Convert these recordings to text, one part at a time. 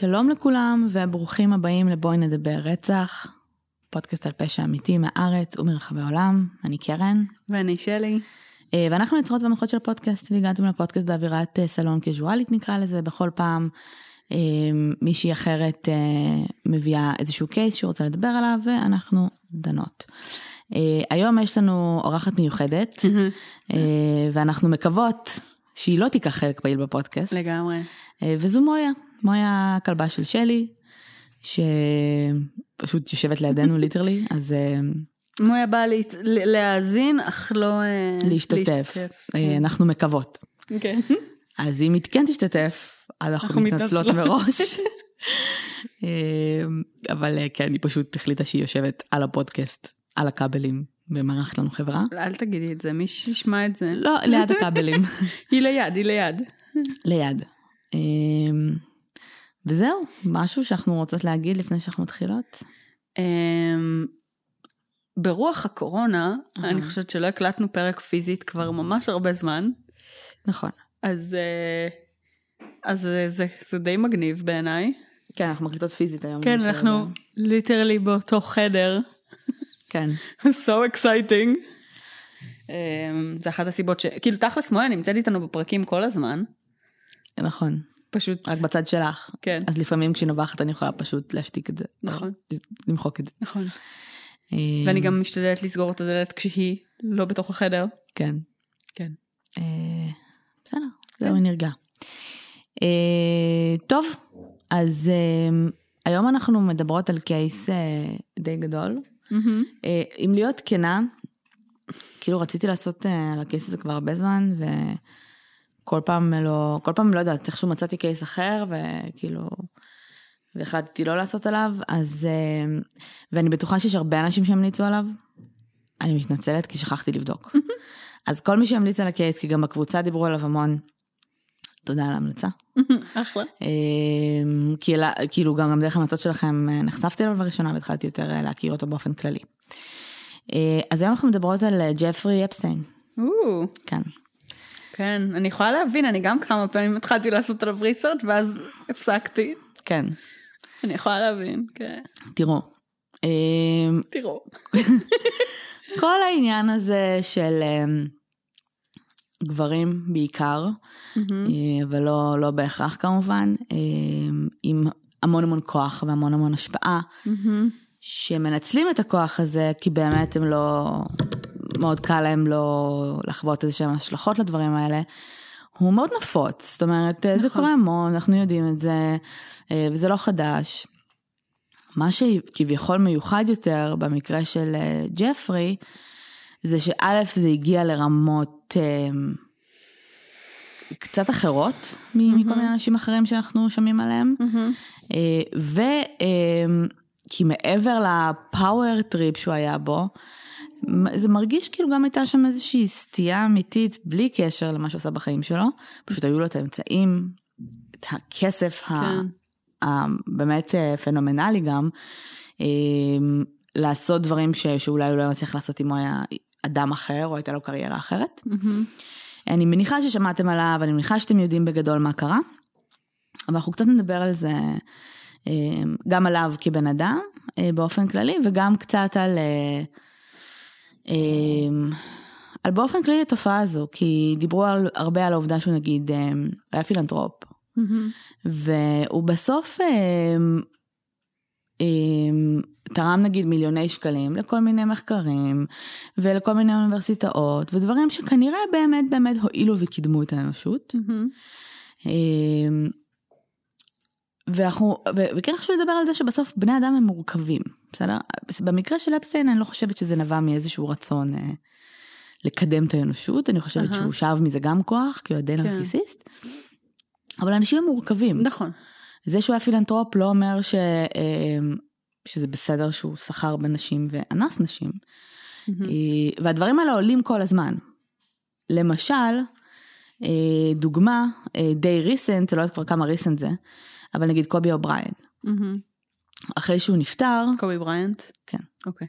שלום לכולם וברוכים הבאים לבואי נדבר רצח, פודקאסט על פשע אמיתי מהארץ ומרחבי העולם, אני קרן. ואני שלי. אה, ואנחנו יוצרות במנחות של הפודקאסט והגעתם לפודקאסט באווירת אה, סלון קזואלית נקרא לזה, בכל פעם אה, מישהי אחרת מביאה איזשהו קייס שהיא רוצה לדבר עליו ואנחנו דנות. היום יש לנו אורחת מיוחדת ואנחנו מקוות שהיא לא תיקח חלק פעיל בפודקאסט. לגמרי. וזו מויה, מויה הכלבה של שלי, שפשוט יושבת לידינו ליטרלי, אז... מויה באה להאזין, אך לא אה, להשתתף. להשתתף. אה, כן. אנחנו מקוות. כן. אז אם היא כן תשתתף, אנחנו מתנצלות מראש. אה, אבל כן, היא פשוט החליטה שהיא יושבת על הפודקאסט, על הכבלים, ומארחת לנו חברה. אל תגידי את זה, מי שישמע את זה. לא, ליד הכבלים. היא ליד, היא ליד. ליד. וזהו, משהו שאנחנו רוצות להגיד לפני שאנחנו מתחילות? ברוח הקורונה. אני חושבת שלא הקלטנו פרק פיזית כבר ממש הרבה זמן. נכון. אז, אה, אז זה, זה, זה די מגניב בעיניי. כן, אנחנו מקליטות פיזית היום. כן, אנחנו ליטרלי באותו חדר. כן. so exciting. אמ, זה אחת הסיבות ש... כאילו, תכלס מויה נמצאת איתנו בפרקים כל הזמן. נכון. פשוט... רק בצד שלך. כן. אז לפעמים כשהיא נובחת אני יכולה פשוט להשתיק את זה. נכון. למחוק את זה. נכון. ואני גם משתדלת לסגור את הדלת כשהיא לא בתוך החדר. כן. כן. אה, בסדר, זהו, כן. נרגע. אה, טוב, אז אה, היום אנחנו מדברות על קייס די גדול. אם להיות כנה, כאילו רציתי לעשות על הקייס הזה כבר הרבה זמן, וכל פעם לא, כל פעם לא יודעת, איכשהו מצאתי קייס אחר, וכאילו... והחלטתי לא לעשות עליו, אז... אה, ואני בטוחה שיש הרבה אנשים שהמליצו עליו. אני מתנצלת כי שכחתי לבדוק. אז כל מי שהמליץ על הקייס, כי גם בקבוצה דיברו עליו המון, תודה על ההמלצה. אחלה. אה, כאילו גם, גם דרך ההמלצות שלכם אה, נחשפתי אליו לראשונה והתחלתי יותר להכיר אותו באופן כללי. אז היום אנחנו מדברות על ג'פרי אפסטיין. כן. כן, אני יכולה להבין, אני גם כמה פעמים התחלתי לעשות עליו ריסרט ואז הפסקתי. כן. אני יכולה להבין, כן. תראו. אמ, תראו. כל העניין הזה של אמ, גברים בעיקר, אה, אבל לא, לא בהכרח כמובן, אמ, עם המון המון כוח והמון המון השפעה, שמנצלים את הכוח הזה כי באמת הם לא, מאוד קל להם לא לחוות איזה שהם השלכות לדברים האלה. הוא מאוד נפוץ, זאת אומרת, נכון. זה קורה המון, אנחנו יודעים את זה, אה, וזה לא חדש. מה שכביכול מיוחד יותר במקרה של אה, ג'פרי, זה שא' זה הגיע לרמות אה, קצת אחרות. מכל מיני אנשים אחרים שאנחנו שומעים עליהם. Mm-hmm. וכי מעבר ל power trip שהוא היה בו, זה מרגיש כאילו גם הייתה שם איזושהי סטייה אמיתית, בלי קשר למה שהוא עשה בחיים שלו. פשוט היו לו את האמצעים, את הכסף כן. הבאמת אה, פנומנלי גם, אה, לעשות דברים ש, שאולי הוא לא מצליח לעשות אם הוא היה אדם אחר, או הייתה לו קריירה אחרת. Mm-hmm. אני מניחה ששמעתם עליו, אני מניחה שאתם יודעים בגדול מה קרה, אבל אנחנו קצת נדבר על זה, אה, גם עליו כבן אדם באופן כללי, וגם קצת על... אמ, על באופן כללי התופעה הזו, כי דיברו על, הרבה על העובדה שהוא נגיד אמ, היה פילנטרופ, mm-hmm. והוא בסוף אמ, תרם נגיד מיליוני שקלים לכל מיני מחקרים ולכל מיני אוניברסיטאות ודברים שכנראה באמת באמת הועילו וקידמו את האנושות. Mm-hmm. ואנחנו, וכן חשוב לדבר על זה שבסוף בני אדם הם מורכבים, בסדר? במקרה של אפשטיין אני לא חושבת שזה נבע מאיזשהו רצון אה, לקדם את האנושות, אני חושבת uh-huh. שהוא שאב מזה גם כוח, כי הוא עדיין כן. נרקיסיסט, אבל אנשים הם מורכבים. נכון. זה שהוא היה פילנטרופ לא אומר ש, אה, שזה בסדר שהוא סחר בנשים ואנס נשים, mm-hmm. והדברים האלה עולים כל הזמן. למשל, אה, דוגמה די recent, לא יודעת כבר כמה recent זה, אבל נגיד קובי אובריין. Mm-hmm. אחרי שהוא נפטר... קובי בריינט? כן. אוקיי.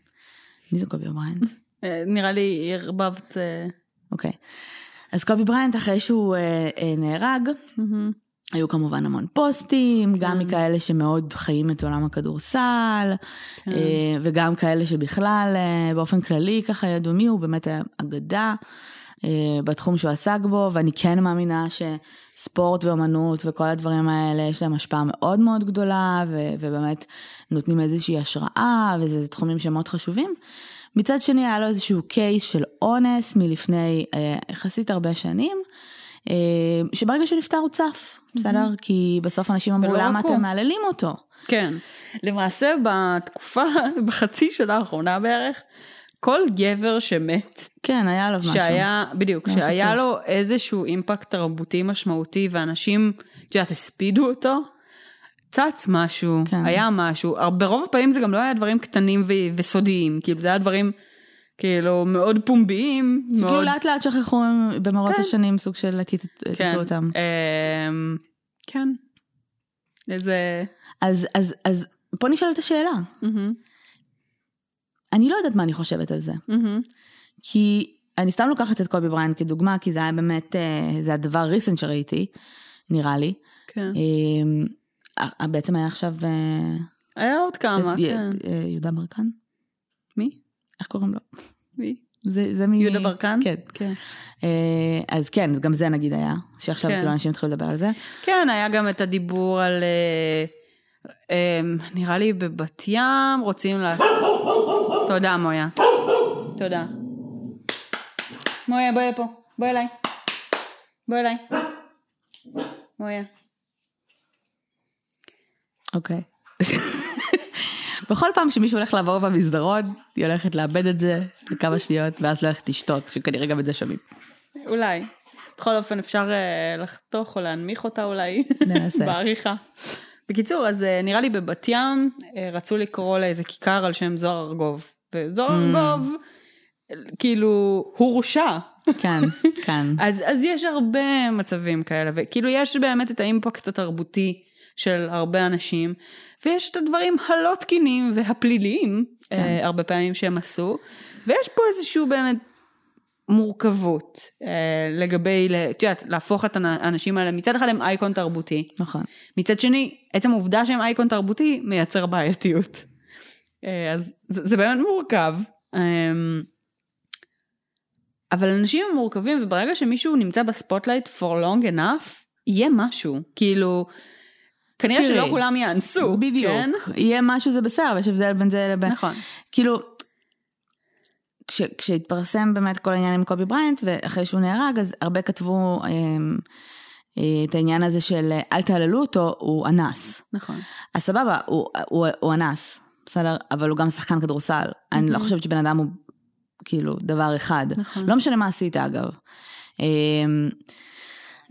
מי זה קובי אובריין? אה, נראה לי ערבבת... אה, אוקיי. אז קובי בריינט אחרי שהוא אה, אה, נהרג, mm-hmm. היו כמובן המון פוסטים, כן. גם מכאלה שמאוד חיים את עולם הכדורסל, כן. אה, וגם כאלה שבכלל, אה, באופן כללי, ככה ידעו מי הוא, באמת היה אגדה אה, בתחום שהוא עסק בו, ואני כן מאמינה שספורט ואומנות וכל הדברים האלה, יש להם השפעה מאוד מאוד גדולה, ו- ובאמת נותנים איזושהי השראה, וזה תחומים שמאוד חשובים. מצד שני, היה לו איזשהו קייס של אונס מלפני יחסית הרבה שנים. אה, שברגע שהוא נפטר הוא צף, בסדר? כי בסוף אנשים אמרו למה אתם מהללים אותו. כן. למעשה בתקופה, בחצי שנה האחרונה בערך, כל גבר שמת, כן, היה לו משהו. שהיה, בדיוק, שהיה לו איזשהו אימפקט תרבותי משמעותי ואנשים, את יודעת, הספידו אותו, צץ משהו, כן. היה משהו. ברוב הפעמים זה גם לא היה דברים קטנים ו- וסודיים, כאילו זה היה דברים כאילו מאוד פומביים. שכאילו מאוד... לאט לאט שכחו במרוץ כן. השנים סוג של טאטאו כן. אותם. אמ, כן. איזה... אז, אז, אז פה נשאלת השאלה. Mm-hmm. אני לא יודעת מה אני חושבת על זה. Mm-hmm. כי אני סתם לוקחת את קובי בריינט כדוגמה, כי זה היה באמת, אה, זה הדבר recent שראיתי, נראה לי. כן. אמ, בעצם היה עכשיו... אה, היה עוד כמה, כן. יהודה ברקן? מי? איך קוראים לו? מי? זה, זה מ... יהודה ברקן? כן. כן. אה, אז כן, גם זה נגיד היה, שעכשיו כן. כאילו אנשים התחילו לדבר על זה. כן, היה גם את הדיבור על, אה, אה, נראה לי בבת ים, רוצים לעשות... תודה, מויה. תודה. מויה, בואי לפה. בואי אליי. בואי אליי. מויה. אוקיי. בכל פעם שמישהו הולך לעבור במסדרון, היא הולכת לאבד את זה לכמה שניות, ואז ללכת לשתות, שכנראה גם את זה שומעים. אולי. בכל אופן אפשר uh, לחתוך או להנמיך אותה אולי. ננסה. בעריכה. בקיצור, אז uh, נראה לי בבת ים uh, רצו לקרוא לאיזה כיכר על שם זוהר ארגוב. וזוהר mm. ארגוב, כאילו, הורשע. כן, כן. אז, אז יש הרבה מצבים כאלה, וכאילו יש באמת את האימפקט התרבותי של הרבה אנשים. ויש את הדברים הלא תקינים והפליליים, כן. אה, הרבה פעמים שהם עשו, ויש פה איזשהו באמת מורכבות אה, לגבי, את יודעת, להפוך את האנשים האלה, מצד אחד הם אייקון תרבותי. נכון. מצד שני, עצם העובדה שהם אייקון תרבותי מייצר בעייתיות. אה, אז זה, זה באמת מורכב. אה, אבל אנשים הם מורכבים, וברגע שמישהו נמצא ב spotlight for long enough, יהיה משהו. כאילו, כנראה שלא כולם יאנסו. בדיוק. כן? יהיה משהו זה בסדר, ויש הבדל בין זה לבין... נכון. כאילו, כש, כשהתפרסם באמת כל העניין עם קובי בריינט, ואחרי שהוא נהרג, אז הרבה כתבו אה, אה, את העניין הזה של אל תהללו אותו, הוא אנס. נכון. אז סבבה, הוא, הוא, הוא אנס, בסדר? אבל הוא גם שחקן כדורסל. Mm-hmm. אני לא חושבת שבן אדם הוא כאילו דבר אחד. נכון. לא משנה מה עשית אגב. אה,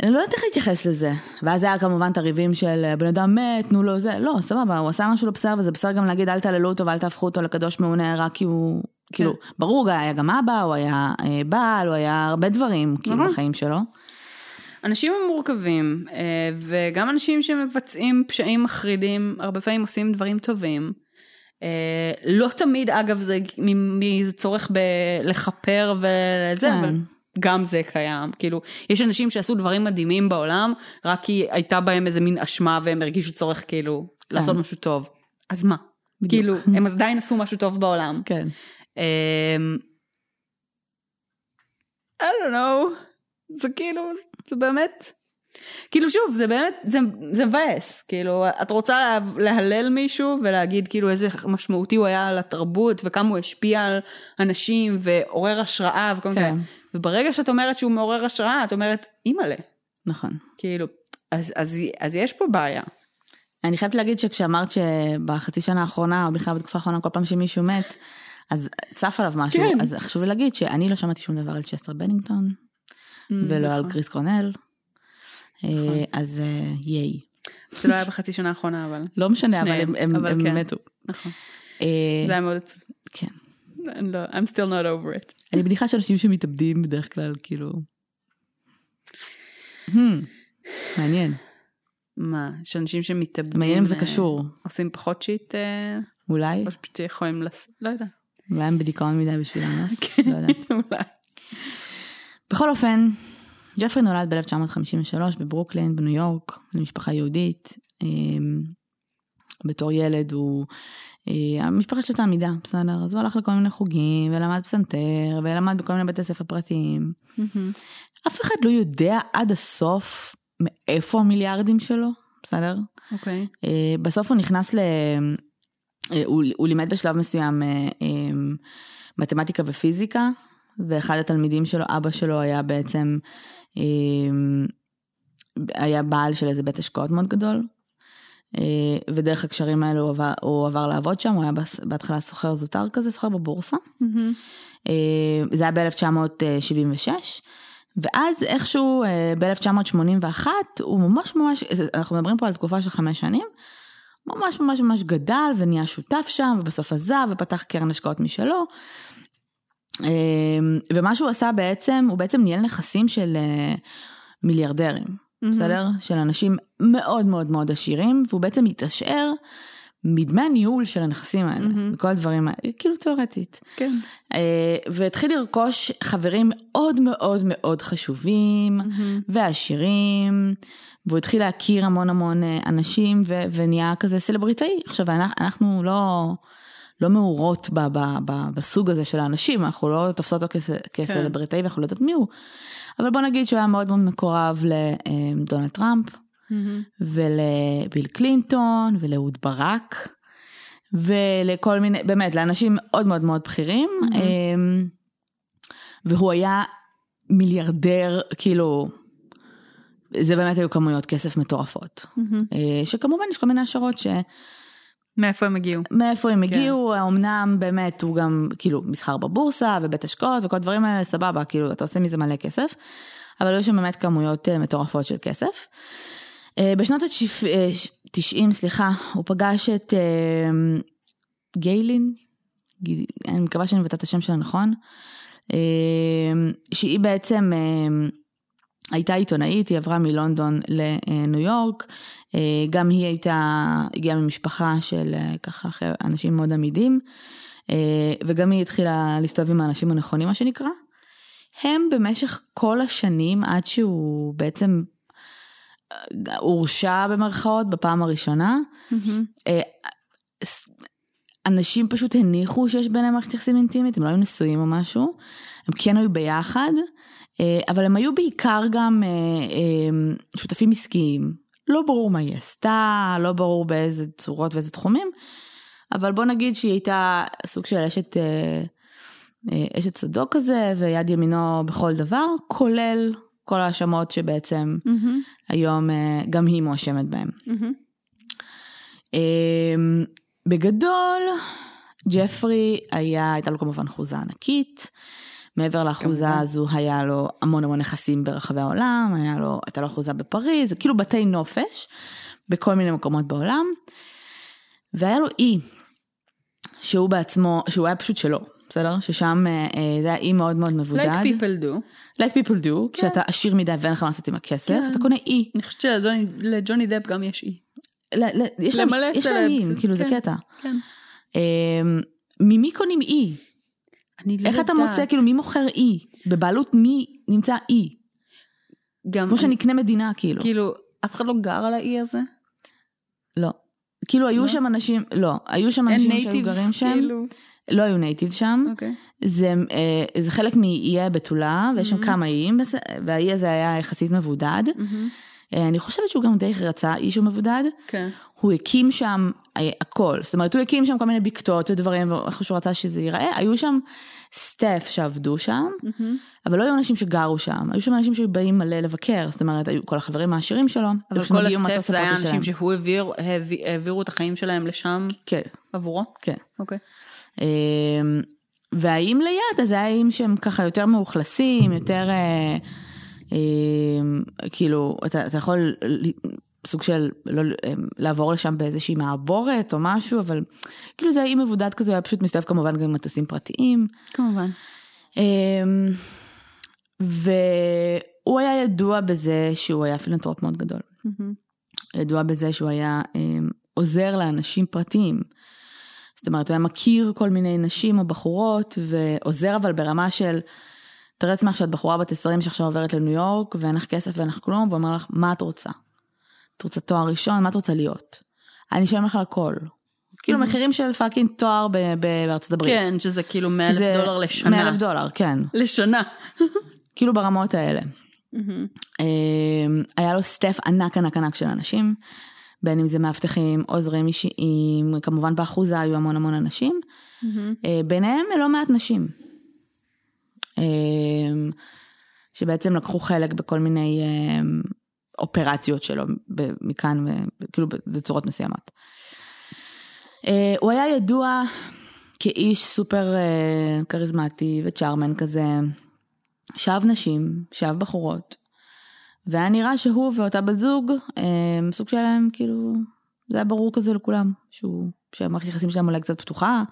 אני לא יודעת איך להתייחס לזה. ואז היה כמובן את הריבים של בן אדם מת, תנו לו זה. לא, סבבה, הוא עשה משהו לא בסדר, וזה בסדר גם להגיד אל תעללו אותו ואל תהפכו אותו לקדוש מעונה רק כי הוא... כן. כאילו, ברור, היה גם אבא, הוא היה אה, בעל, הוא היה הרבה דברים, כאילו, בחיים שלו. אנשים הם מורכבים, אה, וגם אנשים שמבצעים פשעים מחרידים, הרבה פעמים עושים דברים טובים. אה, לא תמיד, אגב, זה צורך בלכפר ולזה, כן. אבל גם זה קיים. כאילו, יש אנשים שעשו דברים מדהימים בעולם, רק כי הייתה בהם איזה מין אשמה והם הרגישו צורך כאילו כן. לעשות משהו טוב. אז מה? בדיוק. כאילו, הם עדיין עשו משהו טוב בעולם. כן. Um, I don't know, זה כאילו, זה באמת, כאילו שוב, זה באמת, זה, זה מבאס, כאילו, את רוצה לה, להלל מישהו ולהגיד כאילו איזה משמעותי הוא היה על התרבות וכמה הוא השפיע על אנשים ועורר השראה וכל מיני כן. וברגע שאת אומרת שהוא מעורר השראה, את אומרת, אימא'לה. נכון. כאילו, אז, אז, אז יש פה בעיה. אני חייבת להגיד שכשאמרת שבחצי שנה האחרונה, או בכלל בתקופה האחרונה, כל פעם שמישהו מת, אז צף עליו משהו, כן. אז חשוב לי להגיד שאני לא שמעתי שום דבר על צ'סטר בנינגטון, mm, ולא נכון. על קריס נכון. אה, אז אה, yay. זה לא היה בחצי שנה האחרונה, אבל... לא משנה, אבל הם, הם, אבל הם כן. מתו. נכון. אה, זה היה מאוד עצוב. כן. לא, I'm still not over it. אני מניחה שאנשים שמתאבדים בדרך כלל, כאילו... Hmm, מעניין. מה, שאנשים שמתאבדים... מעניין אם זה קשור. עושים פחות shit? אולי. או שפשוט יכולים לס... לא יודע. אולי הם בדיכאון מדי בשביל האנס? כן, לא יודעת. אולי. בכל אופן, ג'פרי נולד ב-1953 בברוקלין, בניו יורק, למשפחה יהודית. בתור ילד הוא, המשפחה שלו תלמידה, בסדר? אז הוא הלך לכל מיני חוגים, ולמד פסנתר, ולמד בכל מיני בתי ספר פרטיים. אף אחד לא יודע עד הסוף מאיפה המיליארדים שלו, בסדר? אוקיי. Okay. בסוף הוא נכנס ל... הוא, הוא לימד בשלב מסוים מתמטיקה ופיזיקה, ואחד התלמידים שלו, אבא שלו היה בעצם, היה בעל של איזה בית השקעות מאוד גדול. ודרך הקשרים האלו הוא עבר, הוא עבר לעבוד שם, הוא היה בהתחלה סוחר זוטר כזה, סוחר בבורסה. Mm-hmm. זה היה ב-1976, ואז איכשהו ב-1981 הוא ממש ממש, אנחנו מדברים פה על תקופה של חמש שנים, ממש ממש ממש גדל ונהיה שותף שם, ובסוף עזב ופתח קרן השקעות משלו. ומה שהוא עשה בעצם, הוא בעצם ניהל נכסים של מיליארדרים, mm-hmm. בסדר? של אנשים מאוד מאוד מאוד עשירים, והוא בעצם התעשר מדמי הניהול של הנכסים האלה, mm-hmm. וכל הדברים האלה, כאילו תיאורטית. כן. והתחיל לרכוש חברים מאוד מאוד מאוד חשובים mm-hmm. ועשירים, והוא התחיל להכיר המון המון אנשים ו- ונהיה כזה סלבריטאי. עכשיו, אנחנו לא, לא מעורות ב- ב- ב- בסוג הזה של האנשים, אנחנו לא תופסות אותו כס- כסלבריטאי כן. ואנחנו לא יודעת מי הוא. אבל בוא נגיד שהוא היה מאוד מאוד מקורב לדונלד טראמפ, mm-hmm. ולביל קלינטון, ולאהוד ברק, ולכל מיני, באמת, לאנשים מאוד מאוד מאוד בכירים. Mm-hmm. והוא היה מיליארדר, כאילו, זה באמת היו כמויות כסף מטורפות. Mm-hmm. שכמובן יש כל מיני השערות ש... מאיפה הם הגיעו? מאיפה הם כן. הגיעו, אמנם באמת הוא גם כאילו מסחר בבורסה ובית השקעות וכל הדברים האלה, סבבה, כאילו אתה עושה מזה מלא כסף, אבל היו שם באמת כמויות מטורפות של כסף. בשנות ה-90, סליחה, הוא פגש את גיילין, אני מקווה שאני מבטאת את השם שלה נכון, שהיא בעצם הייתה עיתונאית, היא עברה מלונדון לניו יורק, גם היא הייתה, הגיעה ממשפחה של ככה אנשים מאוד עמידים, וגם היא התחילה להסתובב עם האנשים הנכונים, מה שנקרא. הם במשך כל השנים, עד שהוא בעצם הורשע במרכאות בפעם הראשונה, mm-hmm. אנשים פשוט הניחו שיש ביניהם מערכת יחסים אינטימית, הם לא היו נשואים או משהו, הם כן היו ביחד, אבל הם היו בעיקר גם שותפים עסקיים. לא ברור מה היא עשתה, לא ברור באיזה צורות ואיזה תחומים, אבל בוא נגיד שהיא הייתה סוג של אשת, אשת צדוק כזה, ויד ימינו בכל דבר, כולל כל ההאשמות שבעצם mm-hmm. היום גם היא מואשמת בהן. Mm-hmm. בגדול, ג'פרי היה, הייתה לו כמובן חוזה ענקית. מעבר לאחוזה הזו היה לו המון המון נכסים ברחבי העולם, היה לו, הייתה לו אחוזה בפריז, כאילו בתי נופש בכל מיני מקומות בעולם. והיה לו אי, שהוא בעצמו, שהוא היה פשוט שלו, בסדר? ששם אה, זה היה אי מאוד מאוד מבודד. Like people do. Like people do, כן. כשאתה עשיר מדי ואין לך מה לעשות עם הכסף, כן. אתה קונה אי. אני חושבת שלג'וני דפ גם יש אי. יש להם איים, כאילו כן. זה קטע. כן. אה, ממי קונים אי? אני לא איך אתה מוצא, כאילו, מי מוכר אי? בבעלות מי נמצא אי? גם... כמו שנקנה מדינה, כאילו. כאילו, אף אחד לא גר על האי הזה? לא. כאילו, היו שם אנשים, לא, היו שם אנשים שהיו גרים שם. לא היו native שם. אוקיי. זה, זה חלק מאיי הבתולה, ויש שם כמה איים, והאי הזה היה יחסית מבודד. אני חושבת שהוא גם די רצה אי שהוא מבודד. כן. הוא הקים שם הכל, זאת אומרת הוא הקים שם כל מיני בקתות ודברים, ואיך שהוא רצה שזה ייראה, היו שם staff שעבדו שם, mm-hmm. אבל לא היו אנשים שגרו שם, היו שם אנשים שבאים מלא לבקר, זאת אומרת היו כל החברים העשירים שלו. אבל כל ה staff זה היה אנשים שהוא העביר, העביר, העבירו את החיים שלהם לשם כן. עבורו? כן. אוקיי. אמ, והאיים ליד, אז זה האיים שהם ככה יותר מאוכלסים, יותר... אה, אמ, כאילו, אתה, אתה יכול סוג של לא, אמ, לעבור לשם באיזושהי מעבורת או משהו, אבל כאילו זה אי מבודד כזה, היה פשוט מסתובב כמובן גם עם מטוסים פרטיים. כמובן. אמ, והוא היה ידוע בזה שהוא היה פילנטרופ מאוד גדול. Mm-hmm. ידוע בזה שהוא היה עוזר לאנשים פרטיים. זאת אומרת, הוא היה מכיר כל מיני נשים או בחורות, ועוזר אבל ברמה של... תארי לעצמך שאת בחורה בת 20 שעכשיו עוברת לניו יורק, ואין לך כסף ואין לך כלום, ואומר לך, מה את רוצה? את רוצה תואר ראשון? מה את רוצה להיות? אני אשלם לך על הכל. כאילו מחירים של fucking תואר בארצות הברית. כן, שזה כאילו 100 אלף דולר לשנה. 100 אלף דולר, כן. לשנה. כאילו ברמות האלה. אמ, היה לו סטף ענק ענק ענק של אנשים, בין אם זה מאבטחים, עוזרים אישיים, כמובן באחוזה היו המון המון אנשים, אה, ביניהם לא מעט נשים. אמ, שבעצם לקחו חלק בכל מיני אמ, אופרציות שלו מכאן, כאילו בצורות מסוימות. אה, הוא היה ידוע כאיש סופר אה, כריזמטי וצ'ארמן כזה, שאב נשים, שאב בחורות, והיה נראה שהוא ואותה בת זוג, אה, סוג שלהם, כאילו, זה היה ברור כזה לכולם, שהוא, שהמערכת היחסים שלהם אולי קצת פתוחה,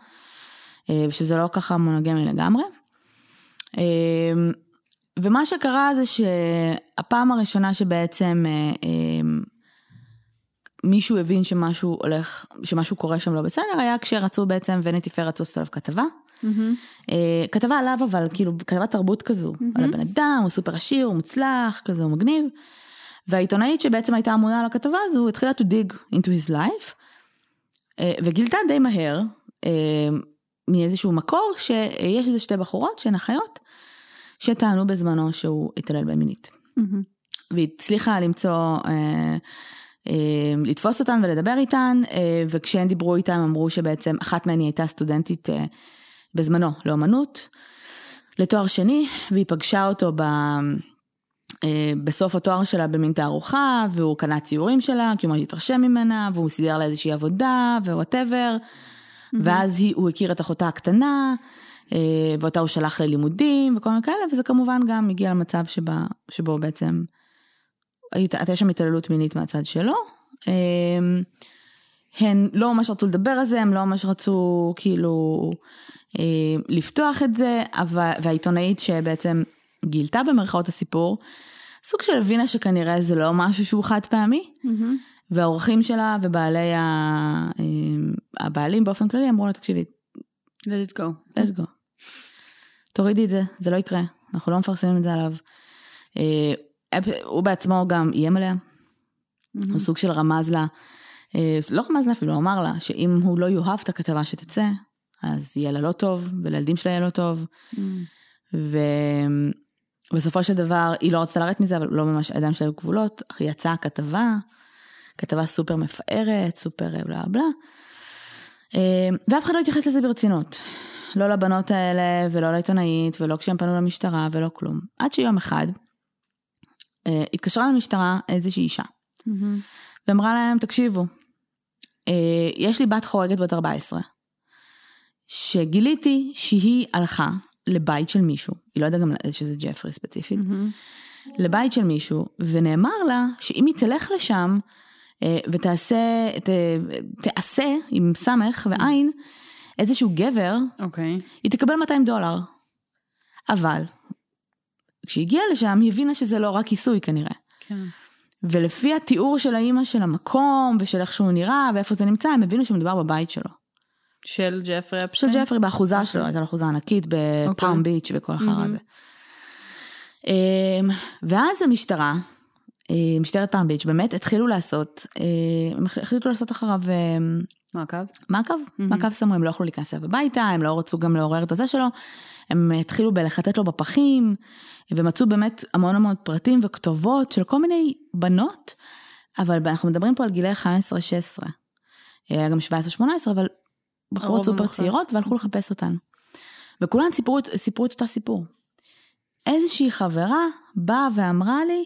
אה, ושזה לא ככה מונוגמי לגמרי. אה, ומה שקרה זה שהפעם הראשונה שבעצם מישהו הבין שמשהו הולך, שמשהו קורה שם לא בסדר, היה כשרצו בעצם וניטי פייר רצו לעשות עליו כתבה. אה, כתבה עליו אבל כאילו כתבת תרבות כזו, על הבן אדם, הוא סופר עשיר, הוא מוצלח, כזה הוא מגניב. והעיתונאית שבעצם הייתה אמונה על הכתבה הזו התחילה to dig into his life, אה, וגילתה די מהר, אה, מאיזשהו מקור, שיש איזה שתי בחורות שהן אחיות, שטענו בזמנו שהוא התעלל בהן מינית. והיא הצליחה למצוא, לתפוס אותן ולדבר איתן, וכשהן דיברו איתן אמרו שבעצם אחת מהן היא הייתה סטודנטית בזמנו לאומנות, לתואר שני, והיא פגשה אותו ב... אה, בסוף התואר שלה במין תערוכה, והוא קנה ציורים שלה, כי הוא ממש התרשם ממנה, והוא סידר לה איזושהי עבודה, ו whatever, ואז היא, הוא הכיר את אחותה הקטנה, אה, ואותה הוא שלח ללימודים, וכל מיני כאלה, וזה כמובן גם הגיע למצב שבה, שבו בעצם הייתה שם התעללות מינית מהצד שלו. אה, הן לא ממש רצו לדבר על זה, הם לא ממש רצו כאילו אה, לפתוח את זה, אבל, והעיתונאית שבעצם גילתה במרכאות הסיפור, סוג של הבינה שכנראה זה לא משהו שהוא חד פעמי, והאורחים שלה ובעלי ה... אה, הבעלים באופן כללי אמרו לה, תקשיבי, let it go. let it go. תורידי את זה, זה לא יקרה, אנחנו לא מפרסמים את זה עליו. אה, הוא בעצמו גם איים עליה, הוא סוג של רמז לה, אה, לא רמז לה אפילו, הוא אמר לה שאם הוא לא יאהב את הכתבה שתצא, אז יהיה לה לא טוב, ולילדים שלה יהיה לא טוב. ובסופו של דבר היא לא רצתה לרדת מזה, אבל לא ממש הידיים שלה היו כבולות, אך יצאה כתבה, כתבה סופר מפארת, סופר אה, בלה בלה, אה, ואף אחד לא התייחס לזה ברצינות. לא לבנות האלה, ולא לעיתונאית, ולא כשהם פנו למשטרה, ולא כלום. עד שיום אחד אה, התקשרה למשטרה איזושהי אישה, ואמרה להם, תקשיבו, יש לי בת חורגת בת 14, שגיליתי שהיא הלכה לבית של מישהו, היא לא יודעת גם שזה ג'פרי ספציפית, לבית של מישהו, ונאמר לה שאם היא תלך לשם אה, ותעשה, ת, תעשה עם סמך ועין איזשהו גבר, אוקיי. היא תקבל 200 דולר. אבל, כשהיא הגיעה לשם, היא הבינה שזה לא רק כיסוי כנראה. כן. ולפי התיאור של האימא של המקום, ושל איך שהוא נראה, ואיפה זה נמצא, הם הבינו שמדובר בבית שלו. של ג'פרי של אפשטיין? ג'פרי באחוזה שלו, הייתה לו אחוזה ענקית בפאום ביץ' וכל החרא הזה. אמ, ואז המשטרה, אה, משטרת פאום ביץ', באמת התחילו לעשות, אה, הם החליטו לעשות אחריו אה, מעקב? מעקב, מעקב סמוי, הם לא יכלו להיכנס אליו הביתה, הם לא רצו גם לעורר את הזה שלו, הם התחילו בלחטט לו בפחים, ומצאו באמת המון המון פרטים וכתובות של כל מיני בנות, אבל אנחנו מדברים פה על גילאי 15-16. היה גם 17-18, אבל בחורות סופר. צעירות והלכו לחפש אותן. וכולן סיפרו, סיפרו את אותה סיפור. איזושהי חברה באה ואמרה לי,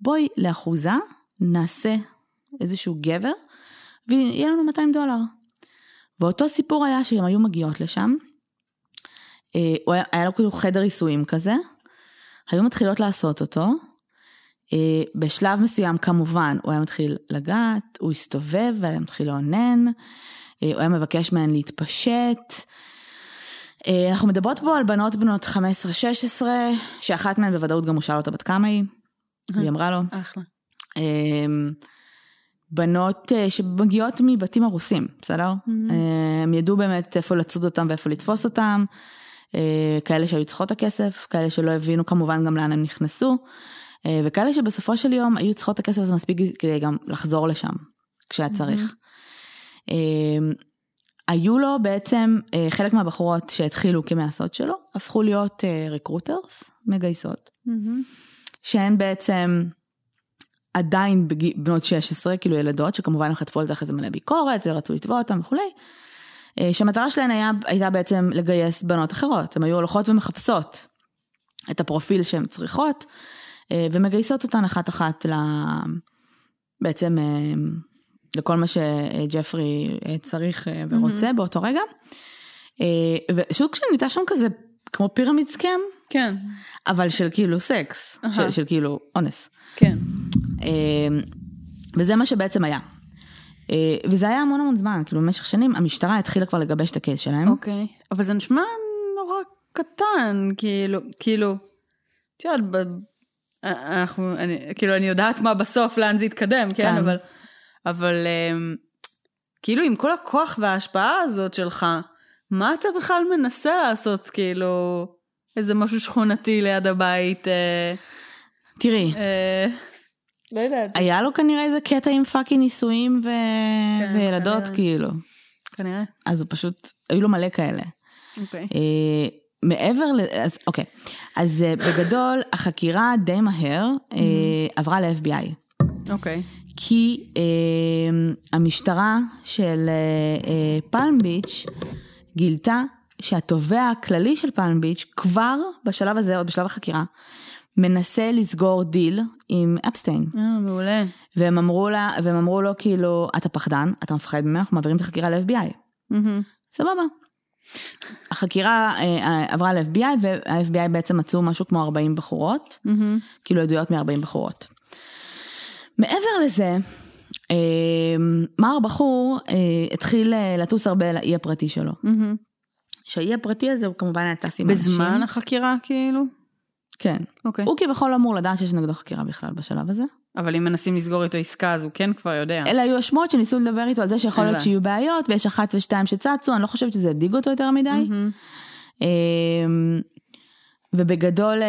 בואי לאחוזה, נעשה איזשהו גבר, ויהיה לנו 200 דולר. ואותו סיפור היה שהן היו מגיעות לשם, אה, היה, היה לו כאילו חדר עיסויים כזה, היו מתחילות לעשות אותו, אה, בשלב מסוים כמובן הוא היה מתחיל לגעת, הוא הסתובב והיה מתחיל לאונן, הוא היה מבקש מהן להתפשט. אה, אנחנו מדברות פה על בנות בנות 15-16, שאחת מהן בוודאות גם הוא שאל אותה בת כמה היא, היא אמרה לו. אחלה. אמ, בנות אה, שמגיעות מבתים הרוסים, בסדר? אה, הם ידעו באמת איפה לצוד אותם ואיפה לתפוס אותם. אה, כאלה שהיו צריכות את הכסף, כאלה שלא הבינו כמובן גם לאן הם נכנסו, אה, וכאלה שבסופו של יום היו צריכות את הכסף הזה מספיק כדי גם לחזור לשם, כשהיה צריך. אה, היו לו בעצם, אה, חלק מהבחורות שהתחילו כמעשות שלו, הפכו להיות רקרוטרס, מגייסות, שהן בעצם עדיין. בנות 16, כאילו ילדות, שכמובן הם חטפו על זה אחרי זה מלא ביקורת, ורצו לתבוע אותם וכולי. שהמטרה שלהן היה, הייתה בעצם לגייס בנות אחרות, הן היו הולכות ומחפשות את הפרופיל שהן צריכות, ומגייסות אותן אחת אחת ל... בעצם לכל מה שג'פרי צריך ורוצה mm-hmm. באותו רגע. ושוב כשאני נהייתה שם כזה כמו פירמיד סקאם, כן. אבל של כאילו סקס, uh-huh. של, של כאילו אונס. כן. וזה מה שבעצם היה. וזה היה המון המון זמן, כאילו במשך שנים המשטרה התחילה כבר לגבש את הקייס שלהם. אוקיי, okay. אבל זה נשמע נורא קטן, כאילו, כאילו, את יודעת, אנחנו, אני, כאילו, אני יודעת מה בסוף, לאן זה יתקדם, כן, כן. אבל, אבל אמ, כאילו, עם כל הכוח וההשפעה הזאת שלך, מה אתה בכלל מנסה לעשות, כאילו, איזה משהו שכונתי ליד הבית? אה, תראי. אה, לא יודעת. היה לו כנראה איזה קטע עם פאקינג נישואים ו... כן, וילדות, כנראה. כאילו. כנראה. אז הוא פשוט, היו לו מלא כאלה. אוקיי. אה, מעבר ל... אז אוקיי. אז אה, בגדול, החקירה די מהר אה, עברה ל-FBI. אוקיי. כי אה, המשטרה של אה, אה, פלם ביץ' גילתה שהתובע הכללי של פלם ביץ' כבר בשלב הזה, עוד בשלב החקירה, מנסה לסגור דיל עם אפסטיין. אה, מעולה. והם אמרו, לה, והם אמרו לו כאילו, אתה פחדן, אתה מפחד ממנו, אנחנו מעבירים את החקירה ל-FBI. Mm-hmm. סבבה. החקירה אה, עברה ל-FBI, וה-FBI בעצם מצאו משהו כמו 40 בחורות, mm-hmm. כאילו עדויות מ-40 בחורות. מעבר לזה, אה, מר בחור אה, התחיל אה, לטוס הרבה לאי הפרטי שלו. Mm-hmm. שהאי הפרטי הזה הוא כמובן היה טס עם אנשים. בזמן החקירה כאילו? כן. אוקיי. הוא כביכול אמור לדעת שיש נגדו חקירה בכלל בשלב הזה. אבל אם מנסים לסגור איתו עסקה אז הוא כן כבר יודע. אלה היו השמועות שניסו לדבר איתו על זה שיכול להיות שיהיו בעיות, ויש אחת ושתיים שצצו, אני לא חושבת שזה הדאיג אותו יותר מדי. Mm-hmm. ובגדול,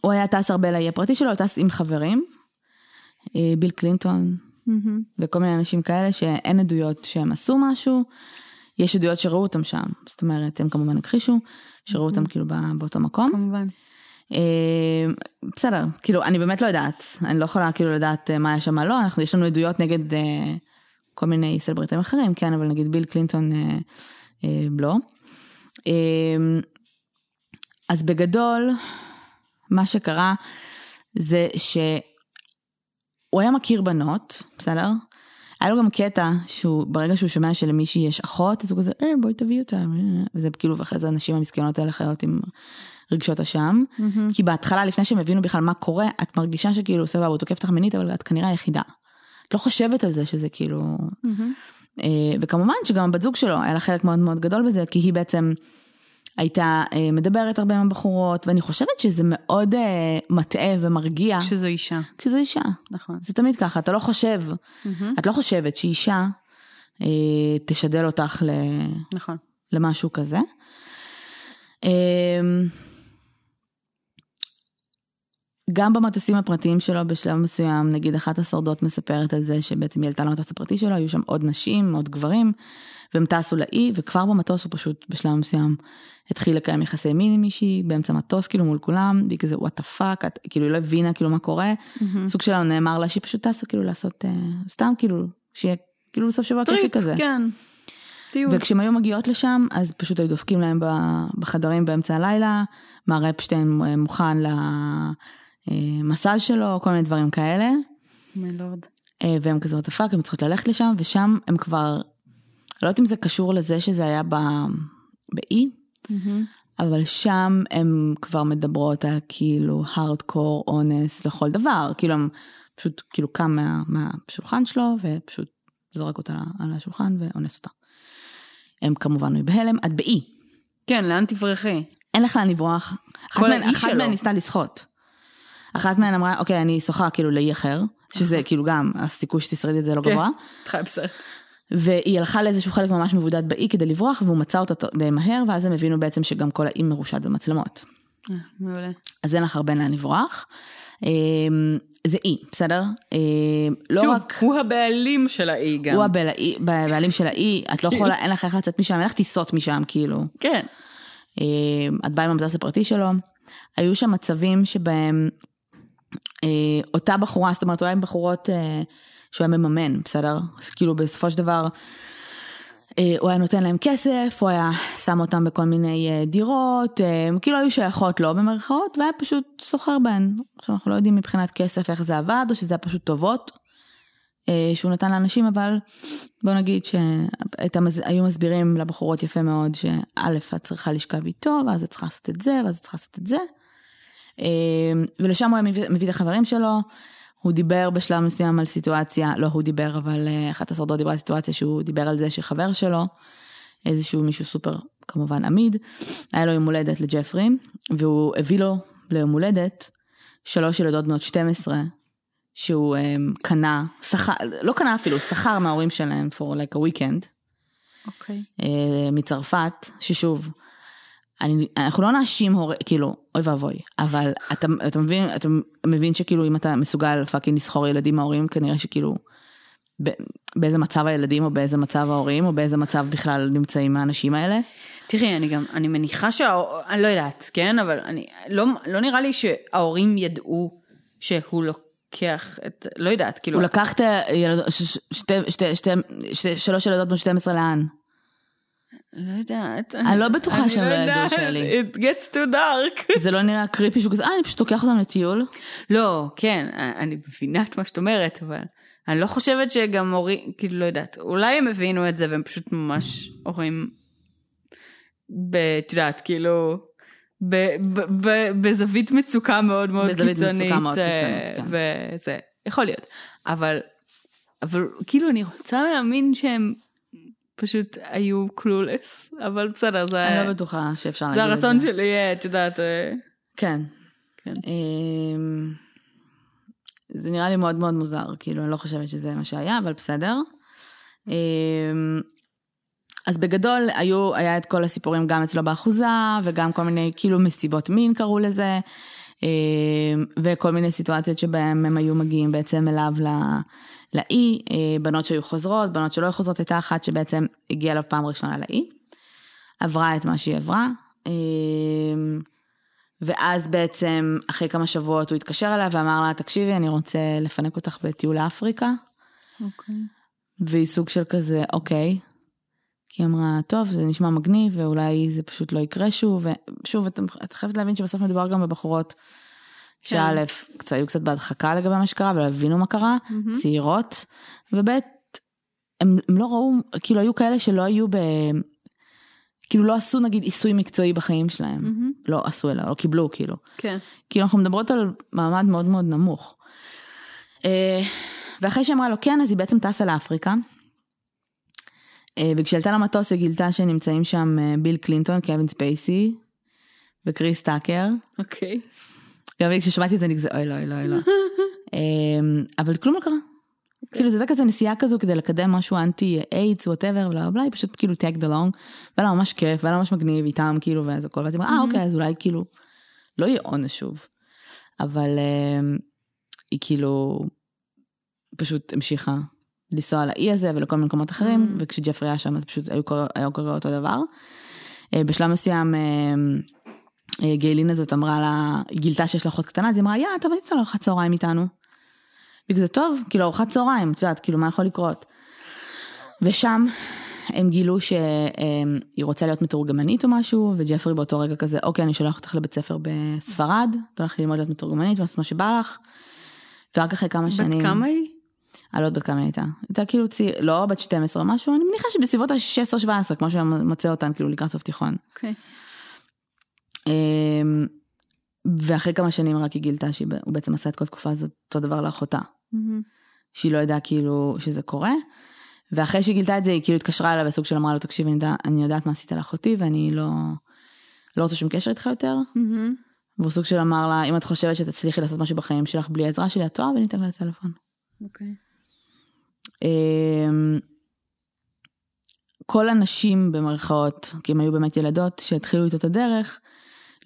הוא היה טס הרבה לאי הפרטי שלו, הוא טס עם חברים, ביל קלינטון, Mm-hmm. וכל מיני אנשים כאלה שאין עדויות שהם עשו משהו, יש עדויות שראו אותם שם, זאת אומרת, הם כמובן הכחישו, שראו אותם כאילו באותו מקום. כמובן. אה, בסדר, כאילו, אני באמת לא יודעת, אני לא יכולה כאילו לדעת אה, מה היה שם, מה לא, אנחנו, יש לנו עדויות נגד אה, כל מיני סלבריטים אחרים, כן, אבל נגיד ביל קלינטון לא. אז בגדול, מה שקרה זה שהוא היה מכיר בנות, בסדר? היה לו גם קטע שהוא, ברגע שהוא שומע שלמישהי יש אחות, אז הוא כזה, אה, בואי תביאי אותה. וזה כאילו, ואחרי זה הנשים המסכנות האלה חיות עם רגשות אשם. Mm-hmm. כי בהתחלה, לפני שהם הבינו בכלל מה קורה, את מרגישה שכאילו, סבבה, הוא תוקף אותך מינית, אבל את כנראה היחידה. את לא חושבת על זה שזה כאילו... Mm-hmm. וכמובן שגם הבת זוג שלו, היה לה חלק מאוד מאוד גדול בזה, כי היא בעצם הייתה אה, מדברת הרבה עם הבחורות, ואני חושבת שזה מאוד אה, מטעה ומרגיע. כשזו אישה. כשזו אישה. נכון. זה תמיד ככה, אתה לא חושב, Mm-hmm. את לא חושבת שאישה אה, תשדך אותך ל... נכון. למשהו כזה. אה, גם במטוסים הפרטיים שלו בשלב מסוים, נגיד אחת השורדות מספרת על זה שבעצם היא עלתה למטוס הפרטי שלו, היו שם עוד נשים, עוד גברים, והם טסו לאי, וכבר במטוס הוא פשוט בשלב מסוים התחיל לקיים יחסי מין עם מישהי, באמצע מטוס כאילו מול כולם, והיא כזה what the fuck, כאילו היא לא הבינה כאילו מה קורה, Mm-hmm. סוג שלנו נאמר לה שהיא פשוט טסה כאילו לעשות, uh, סתם כאילו, שיהיה כאילו סוף שבוע כיפי כזה. כן. טיול. וכשהם היו מגיעות לשם, אז פשוט היו דופקים להם בחדרים באמצע הלילה, מר אפשטיין מוכן למסאז' שלו, כל מיני דברים כאלה. מה לורד. אה, והם כזה what the fuck, הם צריכות ללכת לשם, ושם הם כבר, לא יודעת אם זה קשור לזה שזה היה באי, Mm-hmm. אבל שם הם כבר מדברות על כאילו הארדקור אונס לכל דבר, כאילו הם פשוט כאילו קם מה, מהשולחן שלו ופשוט זורק אותה על השולחן ואונס אותה. הם כמובן היו בהלם, את באי. כן, לאן תברחי? אין לך לאן לברוח. אחת כל האי אחת שלו. מהן ניסתה לשחות. אחת מהן אמרה, אוקיי, אני שוחה כאילו לאי אחר, שזה כאילו גם, הסיכוי שתשרדי את זה לא גבוה. חי בסרט. והיא הלכה לאיזשהו חלק ממש מבודד באי כדי לברוח, והוא מצא אותה די מהר, ואז הם הבינו בעצם שגם כל האי מרושת במצלמות. אה, מעולה. אז אין לך הרבה לאן לברוח. אה, זה אי, בסדר? אה, לא שוב, רק... הוא הבעלים של האי גם. הוא הבעלים הבעלים של האי, את לא יכולה, אין לך איך לצאת משם, אין לך טיסות משם, כאילו. כן. את באה עם המטוס הפרטי שלו. היו שם מצבים שבהם אותה בחורה, זאת אומרת, היה עם בחורות שהוא היה מממן, בסדר? כאילו בסופו של דבר, אה, הוא היה נותן להם כסף, הוא היה שם אותם בכל מיני אה, דירות, אה, הם כאילו היו שייכות לו במרכאות, והיה פשוט סוחר בהן. עכשיו אנחנו לא יודעים מבחינת כסף איך זה עבד, או שזה היה פשוט טובות שהוא נתן לאנשים, אבל בוא נגיד שהיו מסבירים לבחורות יפה מאוד, שא', את צריכה לשכב איתו, ואז את צריכה לעשות את זה, ואז את צריכה לעשות את זה. ולשם הוא היה מביא את החברים שלו, הוא דיבר בשלב מסוים על סיטואציה, לא הוא דיבר, אבל אה, אחת השורדות דיברה על סיטואציה שהוא דיבר על זה שחבר שלו, איזשהו מישהו סופר כמובן עמיד, היה לו יום הולדת לג'פרי, והוא הביא לו ליום הולדת שלוש ילדות בנות 12, שהוא um, קנה, שכר, לא קנה אפילו, שכר מההורים שלהם for like a weekend, אוקיי. uh, מצרפת, ששוב, אני, אנחנו לא נאשים הורה, כאילו, אוי ואבוי, אבל אתה, אתה, מבין, אתה מבין שכאילו אם אתה מסוגל פאקינג לסחור ילדים מההורים, כנראה שכאילו, ב, באיזה מצב הילדים, או באיזה מצב ההורים, או באיזה מצב בכלל נמצאים האנשים האלה. תראי, אני גם, אני מניחה שה... אני לא יודעת, כן? אבל אני, לא, לא נראה לי שההורים ידעו שהוא לוקח את, לא יודעת, כאילו... הוא לקח את הילדות, שלוש ילדות בנות 12 לאן? לא יודעת. אני לא בטוחה שהם לא ידעו, יודעת, שלי. It gets too dark. זה לא נראה קריפי שהוא כזה, אה, אני פשוט לוקח אותם לטיול. לא, כן, אני מבינה את מה שאת אומרת, אבל אני לא חושבת שגם הורים, כאילו, לא יודעת, אולי הם הבינו את זה והם פשוט ממש הורים, את יודעת, כאילו, ב- ב- ב- בזווית מצוקה מאוד מאוד בזווית קיצונית. מצוקה מאוד אה, קיצונית, כן. וזה, יכול להיות. אבל, אבל כאילו, אני רוצה להאמין שהם פשוט היו קלולס, אבל בסדר, זה, אני לא בטוחה שאפשר להגיד זה את זה. הרצון שלי, אה, את יודעת, אה, כן. כן. אמ, זה נראה לי מאוד מאוד מוזר, כאילו, אני לא חושבת שזה מה שהיה, אבל בסדר. אמ, אז בגדול, היו, היה את כל הסיפורים גם אצלו באחוזה, וגם כל מיני, כאילו, מסיבות מין קראו לזה, אמ, וכל מיני סיטואציות שבהם הם היו מגיעים בעצם אליו ל- לאי, אה, בנות שהיו חוזרות, בנות שלא היו חוזרות, הייתה אחת שבעצם הגיעה אליו פעם ראשונה לאי, עברה את מה שהיא עברה. אמ, ואז בעצם, אחרי כמה שבועות הוא התקשר אליה ואמר לה, תקשיבי, אני רוצה לפנק אותך בטיול לאפריקה. אוקיי. והיא סוג של כזה, אוקיי. כי היא אמרה, טוב, זה נשמע מגניב, ואולי זה פשוט לא יקרה שוב. ושוב, את, את חייבת להבין שבסוף מדובר גם בבחורות, שא', קצת, היו קצת בהדחקה לגבי מה שקרה, ולא הבינו מה קרה, צעירות, וב', הם, הם לא ראו, כאילו היו כאלה שלא היו ב... כאילו לא עשו נגיד עיסוי מקצועי בחיים שלהם. לא עשו אלא, לא קיבלו כאילו. כן. כאילו אנחנו מדברות על מעמד מאוד מאוד נמוך. אה, ואחרי שאמרה לו כן, אז היא בעצם טסה לאפריקה. אה, וכשעלתה למטוס היא גילתה שנמצאים שם אה, ביל קלינטון, קווין ספייסי וקריס טאקר. אוקיי. גם לי כששמעתי את זה אני כזה אוי לא אוי לא אוי לא. אה, אבל כלום לא קרה. כאילו זה כזה נסיעה כזו כדי לקדם משהו אנטי איידס whatever בלה בלה, היא פשוט כאילו tagged along, והיה לה ממש כיף, והיה לה ממש מגניב איתם כאילו ואז הכל, ואז היא אמרה אה אוקיי אז אולי כאילו לא יהיה עונש שוב. אבל אה, היא כאילו פשוט המשיכה לנסוע לאי הזה ולכל מיני מקומות אחרים, וכשג'פרי היה שם אז פשוט היו קורה- אותו דבר. אה, בשלב מסוים אה, גיילין הזאת אמרה לה, היא גילתה שיש לה אחות קטנה, אז היא אמרה, יא, אתה באת לארוחת צהריים איתנו. וכזה טוב, כאילו ארוחת צהריים, את יודעת, כאילו מה יכול לקרות. ושם הם גילו שהיא רוצה להיות מתורגמנית או משהו, וג'פרי באותו רגע כזה, אוקיי, אני שולח אותך לבית ספר בספרד, את הולכת ללמוד להיות מתורגמנית, לעשות מה שבא לך. ורק אחרי כמה שנים... בת כמה היא? אני לא יודעת בת כמה היא הייתה. הייתה כאילו צעיר, לא בת 12 או משהו, אני מניחה שבסביבות ה-16-17, כמו שהוא מוצא אותן, כאילו לקראת סוף תיכון. אוקיי. אמ, ואחרי כמה שנים רק היא גילתה שהוא בעצם עשה את כל התקופה הזאת אותו דבר לאחותה. שהיא לא ידעה כאילו שזה קורה. ואחרי שהיא גילתה את זה, היא כאילו התקשרה אליו בסוג של אמרה לו, תקשיב, אני, יודע, אני יודעת מה עשית לאחותי ואני לא, לא רוצה שום קשר איתך יותר. והוא סוג של אמר לה, אם את חושבת שתצליחי לעשות משהו בחיים שלך בלי העזרה שלי, את טועה וניתן לה טלפון. אוקיי. אמ, כל הנשים במרכאות, כי הן היו באמת ילדות שהתחילו איתו את הדרך,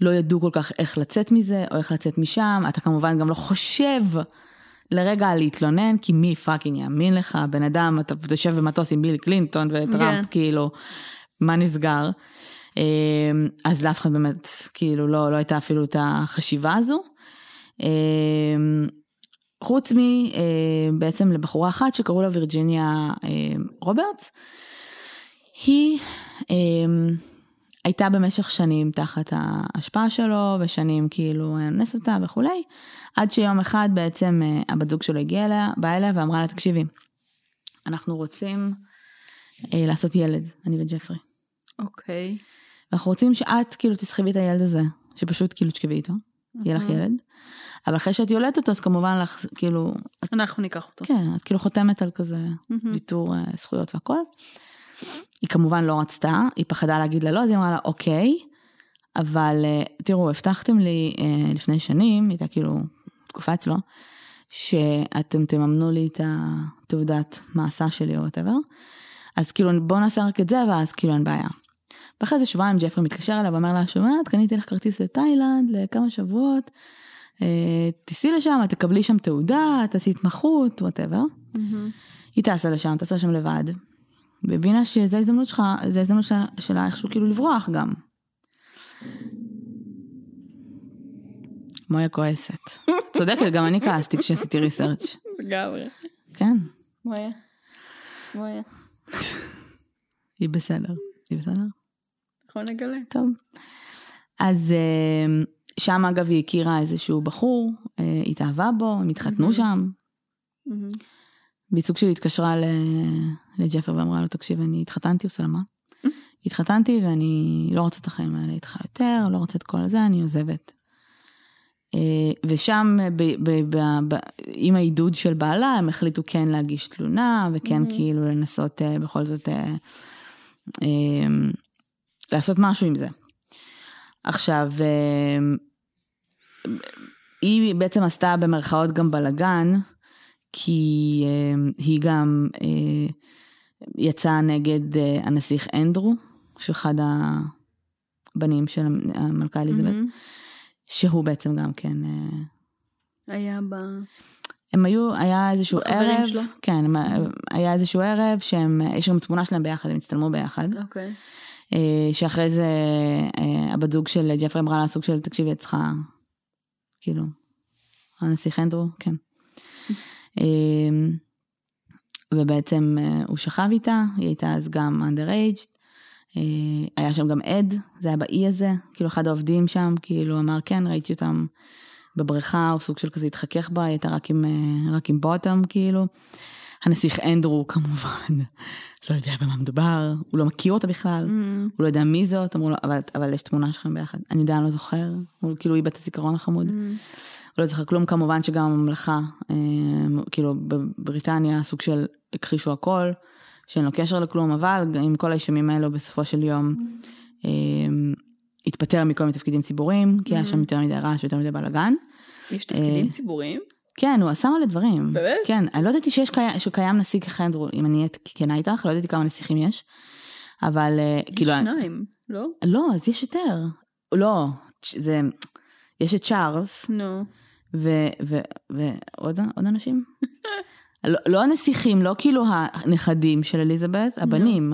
לא ידעו כל כך איך לצאת מזה, או איך לצאת משם. אתה כמובן גם לא חושב לרגע להתלונן, כי מי פאקינג יאמין לך, בן אדם, אתה יושב במטוס עם ביל קלינטון וטראמפ, כן. כאילו, מה נסגר? אמ, אז לאף אחד באמת, כאילו, לא, לא הייתה אפילו את החשיבה הזו. אמ, חוץ מבעצם לבחורה אחת שקראו לה וירג'יניה אמ, רוברטס, היא אמ, הייתה במשך שנים תחת ההשפעה שלו, ושנים כאילו אנס אותה וכולי, עד שיום אחד בעצם אה, הבת זוג שלו הגיעה אליה, באה אליה ואמרה לה, תקשיבי, אנחנו רוצים אה, לעשות ילד, אני וג'פרי. אוקיי. ואנחנו רוצים שאת כאילו תסחבי את הילד הזה, שפשוט כאילו תשכבי איתו, יהיה לך ילד. אבל אחרי שאת יולדת אותו, אז כמובן לך, כאילו, את, אנחנו ניקח אותו. כן, את כאילו חותמת על כזה ויתור אה, זכויות והכל. היא כמובן לא רצתה, היא פחדה להגיד לה לא, אז היא אמרה לה, אוקיי, אבל אה, תראו, הבטחתם לי אה, לפני שנים, הייתה כאילו תקופה אצלו, שאתם תממנו לי את התעודת מעסה שלי או whatever. אז כאילו בואו נעשה רק את זה, ואז כאילו אין בעיה. ואחרי זה שבועיים ג'פרי מתקשר אליה ואומר לה, שומעת, קניתי לך כרטיס לתאילנד לכמה שבועות, אה, תיסעי לשם, תקבלי שם תעודה, תעשי התמחות, וואטאבר. היא טסה לשם, טסה לשם לבד, והבינה שזו ההזדמנות שלך, זו ההזדמנות שלה, שלה איכשהו כאילו לברוח גם. מויה כועסת. צודקת, גם אני כעסתי כשעשיתי ריסרצ'. לגמרי. כן, מויה. מויה. היא בסדר. היא בסדר? יכול נגלה. טוב. אז אה, שם אגב היא הכירה איזשהו בחור, אה, התאהבה בו, הם התחתנו שם, והיא סוג של התקשרה לג'פר ואמרה לו, תקשיב, אני התחתנתי, הוא עושה לה מה? התחתנתי ואני לא רוצה את החיים האלה איתך יותר, לא רוצה את כל זה, אני עוזבת. אה, ושם, ב- ב- ב- ב- עם העידוד של בעלה, הם החליטו כן להגיש תלונה, וכן כאילו לנסות אה, בכל זאת אה, אה, לעשות משהו עם זה. עכשיו, אה, היא בעצם עשתה במרכאות גם בלאגן, כי אה, היא גם אה, יצאה נגד אה, הנסיך אנדרו, שאחד הבנים של המלכה אליזבת, שהוא בעצם גם כן, אה, היה ב... הם היו, היה איזשהו ערב, שלו? כן, היה איזשהו ערב שהם, יש גם תמונה שלהם ביחד, הם הצטלמו ביחד. אוקיי. אה, שאחרי זה הבת זוג של ג'פרי אמרה לה סוג של תקשיבי את צריכה כאילו הנסיך אנדרו כן. אה, ובעצם אה, הוא שכב איתה היא הייתה אז גם underaged. אה, היה שם גם עד זה היה באי הזה כאילו אחד העובדים שם כאילו אמר כן ראיתי אותם בבריכה הוא סוג של כזה התחכך בה היא הייתה רק עם אה, רק עם בוטום כאילו. הנסיך אנדרו כמובן לא יודע במה מדובר הוא לא מכיר אותה בכלל. Mm. הוא לא יודע מי זאת, אמרו לו, אבל, אבל יש תמונה שלכם ביחד. אני יודע, אני לא זוכר, הוא כאילו איבד את הזיכרון החמוד. Mm. לא זוכר כלום, כמובן שגם הממלכה, אה, כאילו בבריטניה סוג של הכחישו הכל, שאין לו קשר לכלום, אבל עם כל האישומים האלו בסופו של יום אה, התפטר מכל מיני תפקידים ציבוריים, כי היה שם יותר מדי רעש ויותר מדי בלאגן. יש תפקידים אה, ציבוריים? כן, הוא עשה מלא דברים. באמת? כן, אני לא ידעתי שיש קיים, שקיים נשיא כחנדרו, אם אני אהיה כנה איתך, לא ידעתי כמה נסיכים יש. אבל כאילו, יש שניים, לא? לא, אז יש יותר. לא, זה, יש את צ'ארלס, נו. ו- ועוד עוד אנשים? לא, לא הנסיכים, לא כאילו הנכדים של אליזבת, הבנים.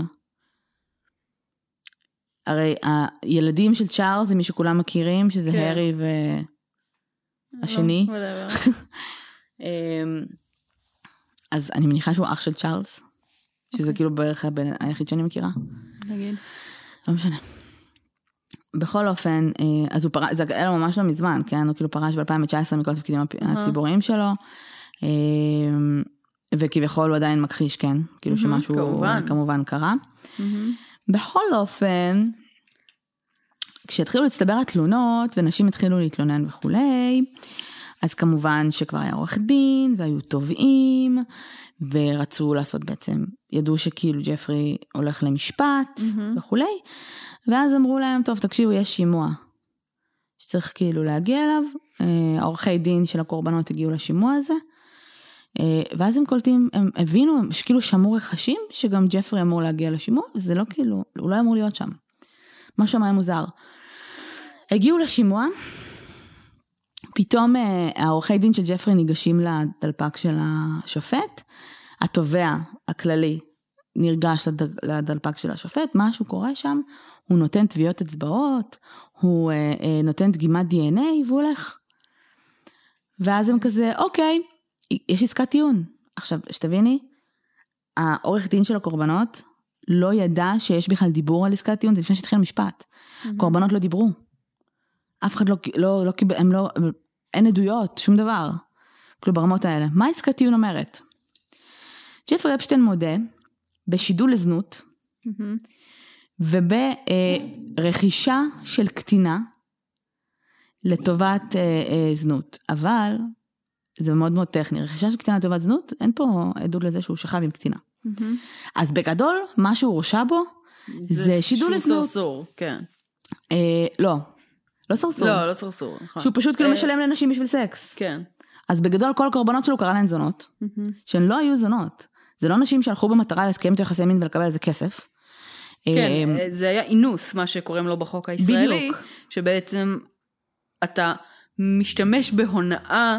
הרי הילדים של צ'ארלס זה מי שכולם מכירים, שזה כן. הארי והשני. לא. אמ, אז אני מניחה שהוא אח של צ'ארלס, שזה אוקיי. כאילו בערך הבן היחיד שאני מכירה. נגיד. לא משנה. בכל אופן, אה, אז הוא פרש, זה היה לו ממש לא מזמן, כן? הוא כאילו פרש ב-2019 מכל התפקידים. הציבוריים שלו, אה, וכביכול הוא עדיין מכחיש, כן? כאילו שמשהו כמובן. כמובן קרה. בכל אופן, כשהתחילו להצטבר התלונות ונשים התחילו להתלונן וכולי, אז כמובן שכבר היה עורך דין והיו תובעים ורצו לעשות בעצם, ידעו שכאילו ג'פרי הולך למשפט מהמם. וכולי, ואז אמרו להם, טוב תקשיבו יש שימוע שצריך כאילו להגיע אליו, אה, העורכי דין של הקורבנות הגיעו לשימוע הזה, אה, ואז הם קולטים, הם הבינו, הם כאילו שמעו רכשים שגם ג'פרי אמור להגיע לשימוע, וזה לא כאילו, הוא לא אמור להיות שם. משהו היה מוזר. הגיעו לשימוע, פתאום אה, העורכי דין של ג'פרי ניגשים לדלפק של השופט, התובע הכללי נרגש לד- לדלפק של השופט, משהו קורה שם, הוא נותן טביעות אצבעות, הוא אה, אה, נותן דגימת דנ"א והוא הולך. ואז הם כזה, אוקיי, יש עסקת טיעון. עכשיו, שתביני, העורך דין של הקורבנות לא ידע שיש בכלל דיבור על עסקת טיעון, זה לפני שהתחיל המשפט. קורבנות לא דיברו. אף אחד לא, לא, לא הם לא, אין עדויות, שום דבר. כאילו ברמות האלה. מה עסקת טיעון אומרת? ג'פרי אפשטיין מודה בשידול לזנות וברכישה של קטינה לטובת אה, אה, זנות. אבל זה מאוד מאוד טכני, רכישה של קטינה לטובת זנות, אין פה עדות לזה שהוא שכב עם קטינה. אז בגדול, מה שהוא הורשע בו, זה שידול שהוא לזנות. סרסור, כן. אה, לא, לא סרסור. לא, לא סרסור, נכון. שהוא פשוט כאילו אה, משלם לנשים בשביל סקס. כן. אז בגדול כל הקורבנות שלו קרא להן זונות, שהן לא היו זונות. זה לא נשים שהלכו במטרה לקיים את יחסי מין ולקבל על זה כסף. כן, אה, אה, זה היה אינוס, מה שקוראים לו בחוק הישראלי. בדיוק. שבעצם אתה משתמש בהונאה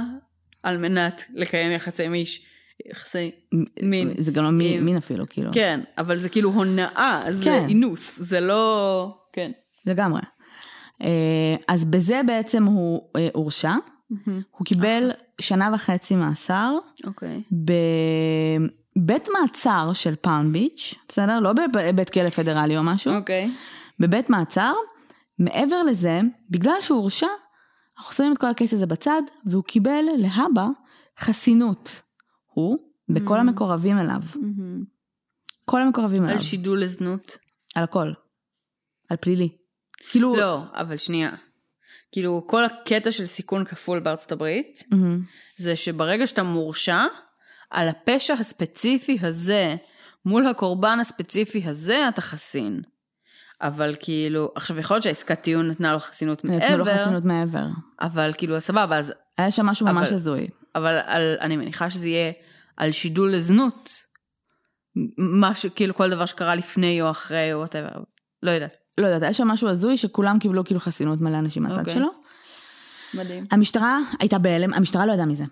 על מנת לקיים יחסי מיש, יחסי מין. זה גם לא מין, עם- מין אפילו, כאילו. כן, אבל זה כאילו הונאה, זה כן. אינוס, זה לא... כן. לגמרי. אה, אז בזה בעצם הוא אה, הורשע. הוא קיבל שנה וחצי מאסר אוקיי. בבית מעצר של פאון ביץ', בסדר? לא בבית כלא פדרלי או משהו. אוקיי. בבית מעצר. מעבר לזה, בגלל שהוא הורשע, אנחנו שמים את כל הקייס הזה בצד, והוא קיבל להבא חסינות. הוא וכל המקורבים אליו. כל המקורבים אליו. על שידול לזנות. על הכל. על פלילי. כאילו... לא, אבל שנייה. כאילו, כל הקטע של סיכון כפול בארצות הברית, מהמם. זה שברגע שאתה מורשע, על הפשע הספציפי הזה, מול הקורבן הספציפי הזה, אתה חסין. אבל כאילו, עכשיו יכול להיות שהעסקת טיעון נתנה לו חסינות נתנו לו מעבר, חסינות מעבר. אבל כאילו, סבבה, אז, היה שם משהו ממש הזוי. אבל על, אני מניחה שזה יהיה על שידול לזנות, משהו, כאילו כל דבר שקרה לפני או אחרי או וואטאבר, לא יודעת. לא יודעת, היה שם משהו הזוי שכולם קיבלו כאילו חסינות מלא אנשים מהצד אוקיי. שלו. מדהים. המשטרה הייתה בהלם, המשטרה לא ידעה מזה.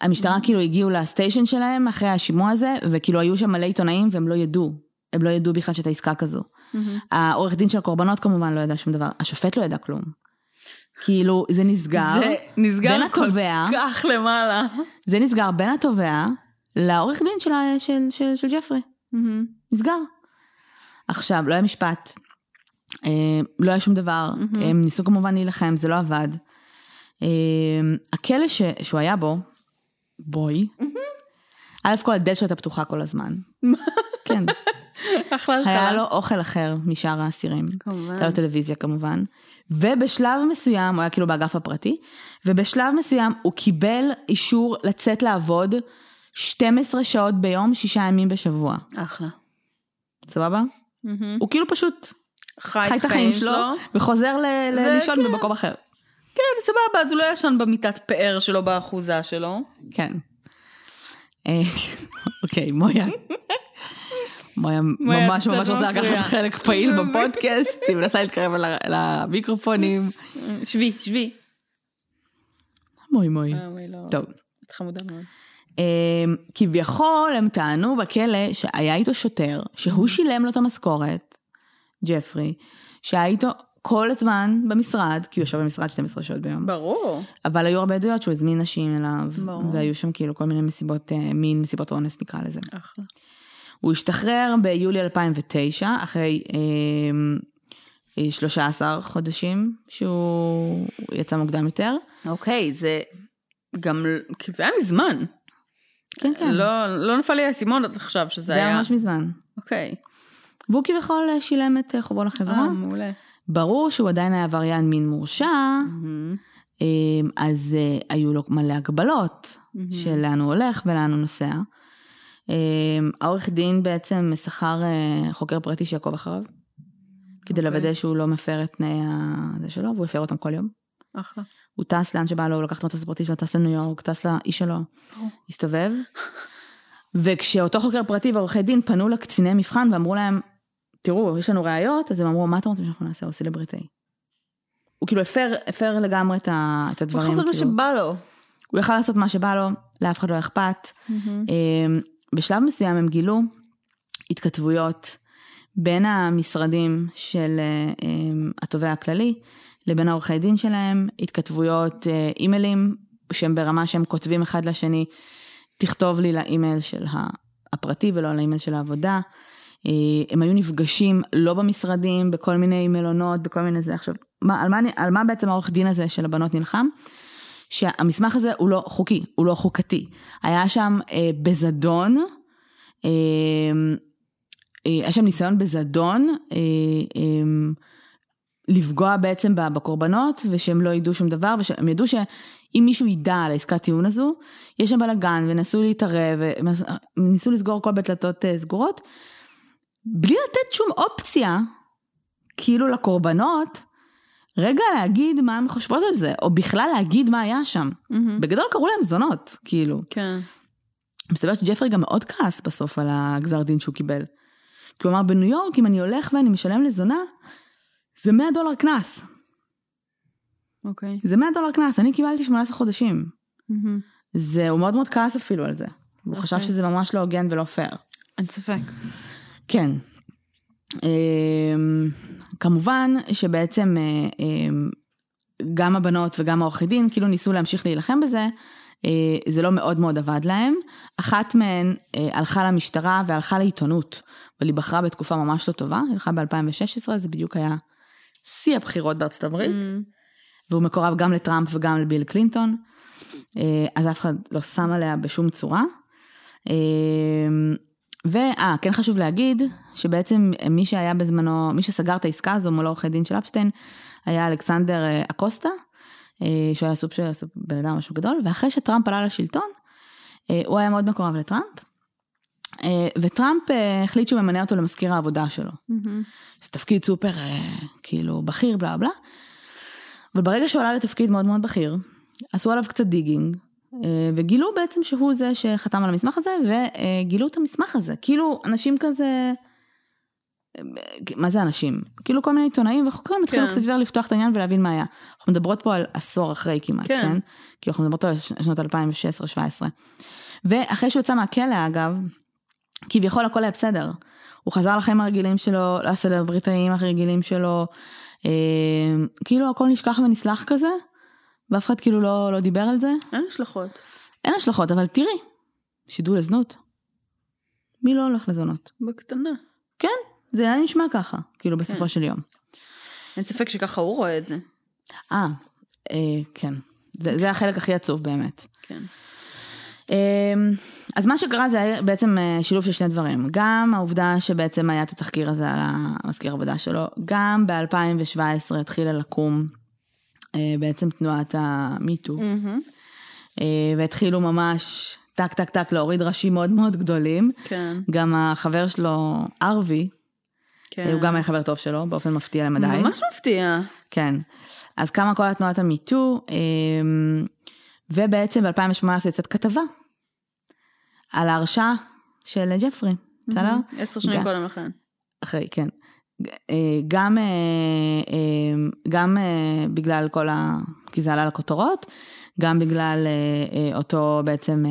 המשטרה כאילו הגיעו לסטיישן שלהם אחרי השימוע הזה, וכאילו היו שם מלא עיתונאים והם לא ידעו. הם לא ידעו בכלל שהייתה עסקה כזו. העורך דין של הקורבנות כמובן לא ידע שום דבר, השופט לא ידע כלום. כאילו, זה נסגר, זה נסגר בין כל התובע, כך למעלה. זה נסגר בין התובע לעורך דין של, של, של, של ג'פרי. נסגר. עכשיו, לא היה משפט, לא היה שום דבר, הם ניסו כמובן להילחם, זה לא עבד. אה, הכלא ש, שהוא היה בו, בוי, א' כל הדלת שלו הייתה פתוחה כל הזמן. כן. אחלה היה התחלה. לו אוכל אחר משאר האסירים. כמובן. הייתה לו טלוויזיה כמובן. ובשלב מסוים, הוא היה כאילו באגף הפרטי, ובשלב מסוים הוא קיבל אישור לצאת לעבוד 12 שעות ביום, שישה ימים בשבוע. אחלה. סבבה? הוא כאילו פשוט חי את החיים שלו, וחוזר ל- ל- לישון וכן. במקום אחר. כן, סבבה, אז הוא לא ישן במיטת פאר שלו באחוזה שלו. כן. אה, אוקיי, מויה. מויה ממש ממש רוצה מפריע. לקחת חלק פעיל בפודקאסט, היא מנסה להתקרב למיקרופונים. שבי, שבי. מוי מוי. אה, לא. טוב. את חמודה מאוד. אמ, כביכול הם טענו בכלא שהיה איתו שוטר, שהוא שילם לו את המשכורת, ג'פרי, שהיה איתו כל הזמן במשרד, כי הוא יושב במשרד 12 שעות ביום, ברור. אבל היו הרבה עדויות שהוא הזמין נשים אליו, ברור. והיו שם כאילו כל מיני מסיבות, אה, מין מסיבות אונס נקרא לזה. אחלה. הוא השתחרר ביולי 2009, אחרי אמ, אה, 13 חודשים שהוא יצא מוקדם יותר. אוקיי, זה גם, כי זה היה מזמן. כן, כן. לא, לא נפל לי האסימון עד עכשיו שזה זה היה. היה ממש מזמן. אוקיי. והוא כביכול אה, שילם את אה, חובו לחברה. אה, מעולה. ברור שהוא עדיין היה עבריין מין מורשע, אמ, אז אה, היו לו מלא הגבלות של לאן הוא הולך ולאן הוא נוסע. אמ, העורך דין בעצם שכר חוקר פרטי שיעקוב אחריו, כדי אוקיי. לוודא שהוא לא מפר את תנאי הזה שלו, והוא הפר אותם כל יום. אחלה. הוא טס לאן שבא לו, הוא לקח את המטוס הפרטי שלו, טס לניו יורק, טס לאיש שלו, הסתובב. וכשאותו חוקר פרטי ועורכי דין פנו לקציני מבחן ואמרו להם, תראו, יש לנו ראיות, אז הם אמרו, מה אתם רוצים שאנחנו נעשה? הוא סלבריטאי. הוא כאילו הפר, הפר לגמרי את, ה, את הדברים. הוא יכול לעשות כאילו. מה שבא לו. הוא יכל לעשות מה שבא לו, לאף אחד לא אכפת. Mm-hmm. בשלב מסוים הם גילו התכתבויות בין המשרדים של אה, התובע הכללי לבין העורכי דין שלהם, התכתבויות, אה, אימיילים שהם ברמה שהם כותבים אחד לשני, תכתוב לי לאימייל של הפרטי ולא לאימייל של העבודה. אה, הם היו נפגשים לא במשרדים, בכל מיני מלונות, בכל מיני זה. עכשיו, מה, על, מה, על מה בעצם העורך דין הזה של הבנות נלחם? שהמסמך הזה הוא לא חוקי, הוא לא חוקתי. היה שם אה, בזדון, אה, אה, היה שם ניסיון בזדון אה, אה, לפגוע בעצם בקורבנות, ושהם לא ידעו שום דבר, ושהם ידעו שאם מישהו ידע על העסקת טיעון הזו, יש שם בלאגן, ונסו להתערב, וניסו לסגור כל בדלתות אה, סגורות, בלי לתת שום אופציה, כאילו לקורבנות, רגע להגיד מה הן חושבות על זה, או בכלל להגיד מה היה שם. Mm-hmm. בגדול קראו להם זונות, כאילו. כן. מסתבר שג'פרי גם מאוד כעס בסוף על הגזר דין שהוא קיבל. כי הוא אמר, בניו יורק, אם אני הולך ואני משלם לזונה, זה 100 דולר קנס. אוקיי. זה 100 דולר קנס, אני קיבלתי 18 חודשים. Mm-hmm. זה, הוא מאוד מאוד כעס אפילו על זה. הוא okay. חשב אוקיי. שזה ממש לא הוגן ולא פייר. אין ספק. כן. אמ, כמובן שבעצם אה, אמ, גם הבנות וגם העורכי דין כאילו ניסו להמשיך להילחם בזה, אה, זה לא מאוד מאוד עבד להם. אחת מהן אה, הלכה למשטרה והלכה לעיתונות, אבל היא בחרה בתקופה ממש לא טובה, היא הלכה ב-2016, זה בדיוק היה שיא הבחירות בארצות הברית, mm. והוא מקורב גם לטראמפ וגם לביל קלינטון, אז אף אחד לא שם עליה בשום צורה. ואה, כן חשוב להגיד, שבעצם מי שהיה בזמנו, מי שסגר את העסקה הזו מול עורכי דין של אפשטיין, היה אלכסנדר אה, אקוסטה, אה, שהוא היה סוג של בן אדם משהו גדול, ואחרי שטראמפ עלה לשלטון, אה, הוא היה מאוד מקורב לטראמפ, וטראמפ החליט שהוא ממנה אותו למזכיר העבודה שלו. Mm-hmm. זה תפקיד סופר, כאילו, בכיר, בלה בלה. אבל ברגע שהוא עלה לתפקיד מאוד מאוד בכיר, עשו עליו קצת דיגינג, וגילו בעצם שהוא זה שחתם על המסמך הזה, וגילו את המסמך הזה. כאילו, אנשים כזה... מה זה אנשים? כאילו כל מיני עיתונאים וחוקרים התחילו כן. קצת יותר לפתוח את העניין ולהבין מה היה. אנחנו מדברות פה על עשור אחרי כמעט, כן? כן? כי אנחנו מדברות על שנות 2016-2017. ואחרי שהוא יצא מהכלא אגב, כביכול הכל היה בסדר. הוא חזר לחיים הרגילים שלו, לסלבריטאים הרגילים שלו, אה, כאילו הכל נשכח ונסלח כזה, ואף אחד כאילו לא, לא דיבר על זה. אין השלכות. אין השלכות, אבל תראי, שידול לזנות. מי לא הולך לזונות? בקטנה. כן, זה היה נשמע ככה, כאילו בסופו כן. של יום. אין ספק שככה הוא רואה את זה. אה, אה כן. זה, זה החלק הכי עצוב באמת. כן. אה, אז מה שקרה זה היה בעצם אה, שילוב של שני דברים. גם העובדה שבעצם היה את התחקיר הזה על המזכיר עבודה שלו, גם ב-2017 התחילה לקום בעצם תנועת המיטו. Mm-hmm. והתחילו ממש טק טק טק להוריד ראשים מאוד מאוד גדולים. כן. גם החבר שלו, ארווי, כן. הוא גם היה חבר טוב שלו, באופן מפתיע למדי. ממש מפתיע. כן. אז קמה כל התנועת המיטו, ובעצם ב-2018 יוצאת כתבה על ההרשעה של ג'פרי, בסדר? עשר שנים קודם לכן. אחרי, כן. אה, גם, אה, אה, גם בגלל כל ה... כי זה עלה לכותרות, גם בגלל אותו בעצם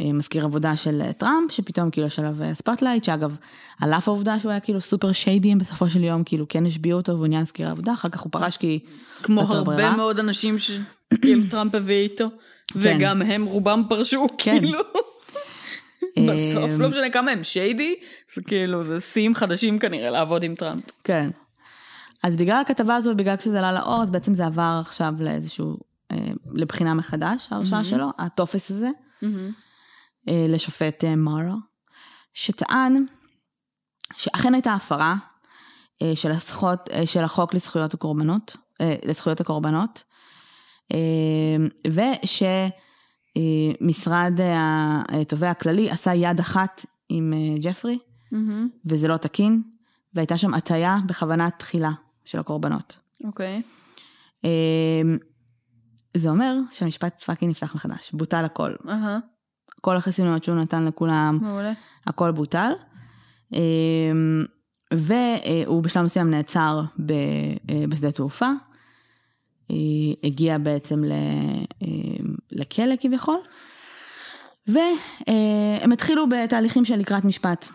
מזכיר עבודה של טראמפ, שפתאום כאילו יש עליו spotlight, שאגב, על אף העובדה שהוא היה כאילו סופר shady, בסופו של יום כאילו כן השביעו אותו והוא נהיה מזכיר עבודה, אחר כך הוא פרש כי... כמו הרבה ברירה. מאוד אנשים שכאילו טראמפ הביא איתו, כן. וגם הם רובם פרשו, כן. כאילו. בסוף, לא משנה כמה הם shady, זה כאילו, זה שיאים חדשים כנראה לעבוד עם טראמפ. כן. אז בגלל הכתבה הזאת, בגלל שזה עלה לאור, אז בעצם זה עבר עכשיו לאיזשהו, אה, לבחינה מחדש, ההרשעה mm-hmm. שלו, הטופס הזה, mm-hmm. אה, לשופט אה, מרה, שטען שאכן הייתה הפרה אה, של, אה, של החוק לזכויות הקורבנות, אה, לזכויות הקורבנות, אה, וש... אה, משרד התובע הכללי עשה יד אחת עם אה, ג'פרי, mm-hmm. וזה לא תקין, והייתה שם הטיה בכוונת תחילה של הקורבנות. אוקיי. Okay. אה, זה אומר שהמשפט פאקינג נפתח מחדש, בוטל הכל. אהה, כל החסינות שהוא נתן לכולם, מעולה. הכל בוטל. והוא בשלב מסוים נעצר אה, בשדה תעופה. אה, הגיע בעצם אה, לכלא כביכול. והם התחילו בתהליכים של לקראת משפט.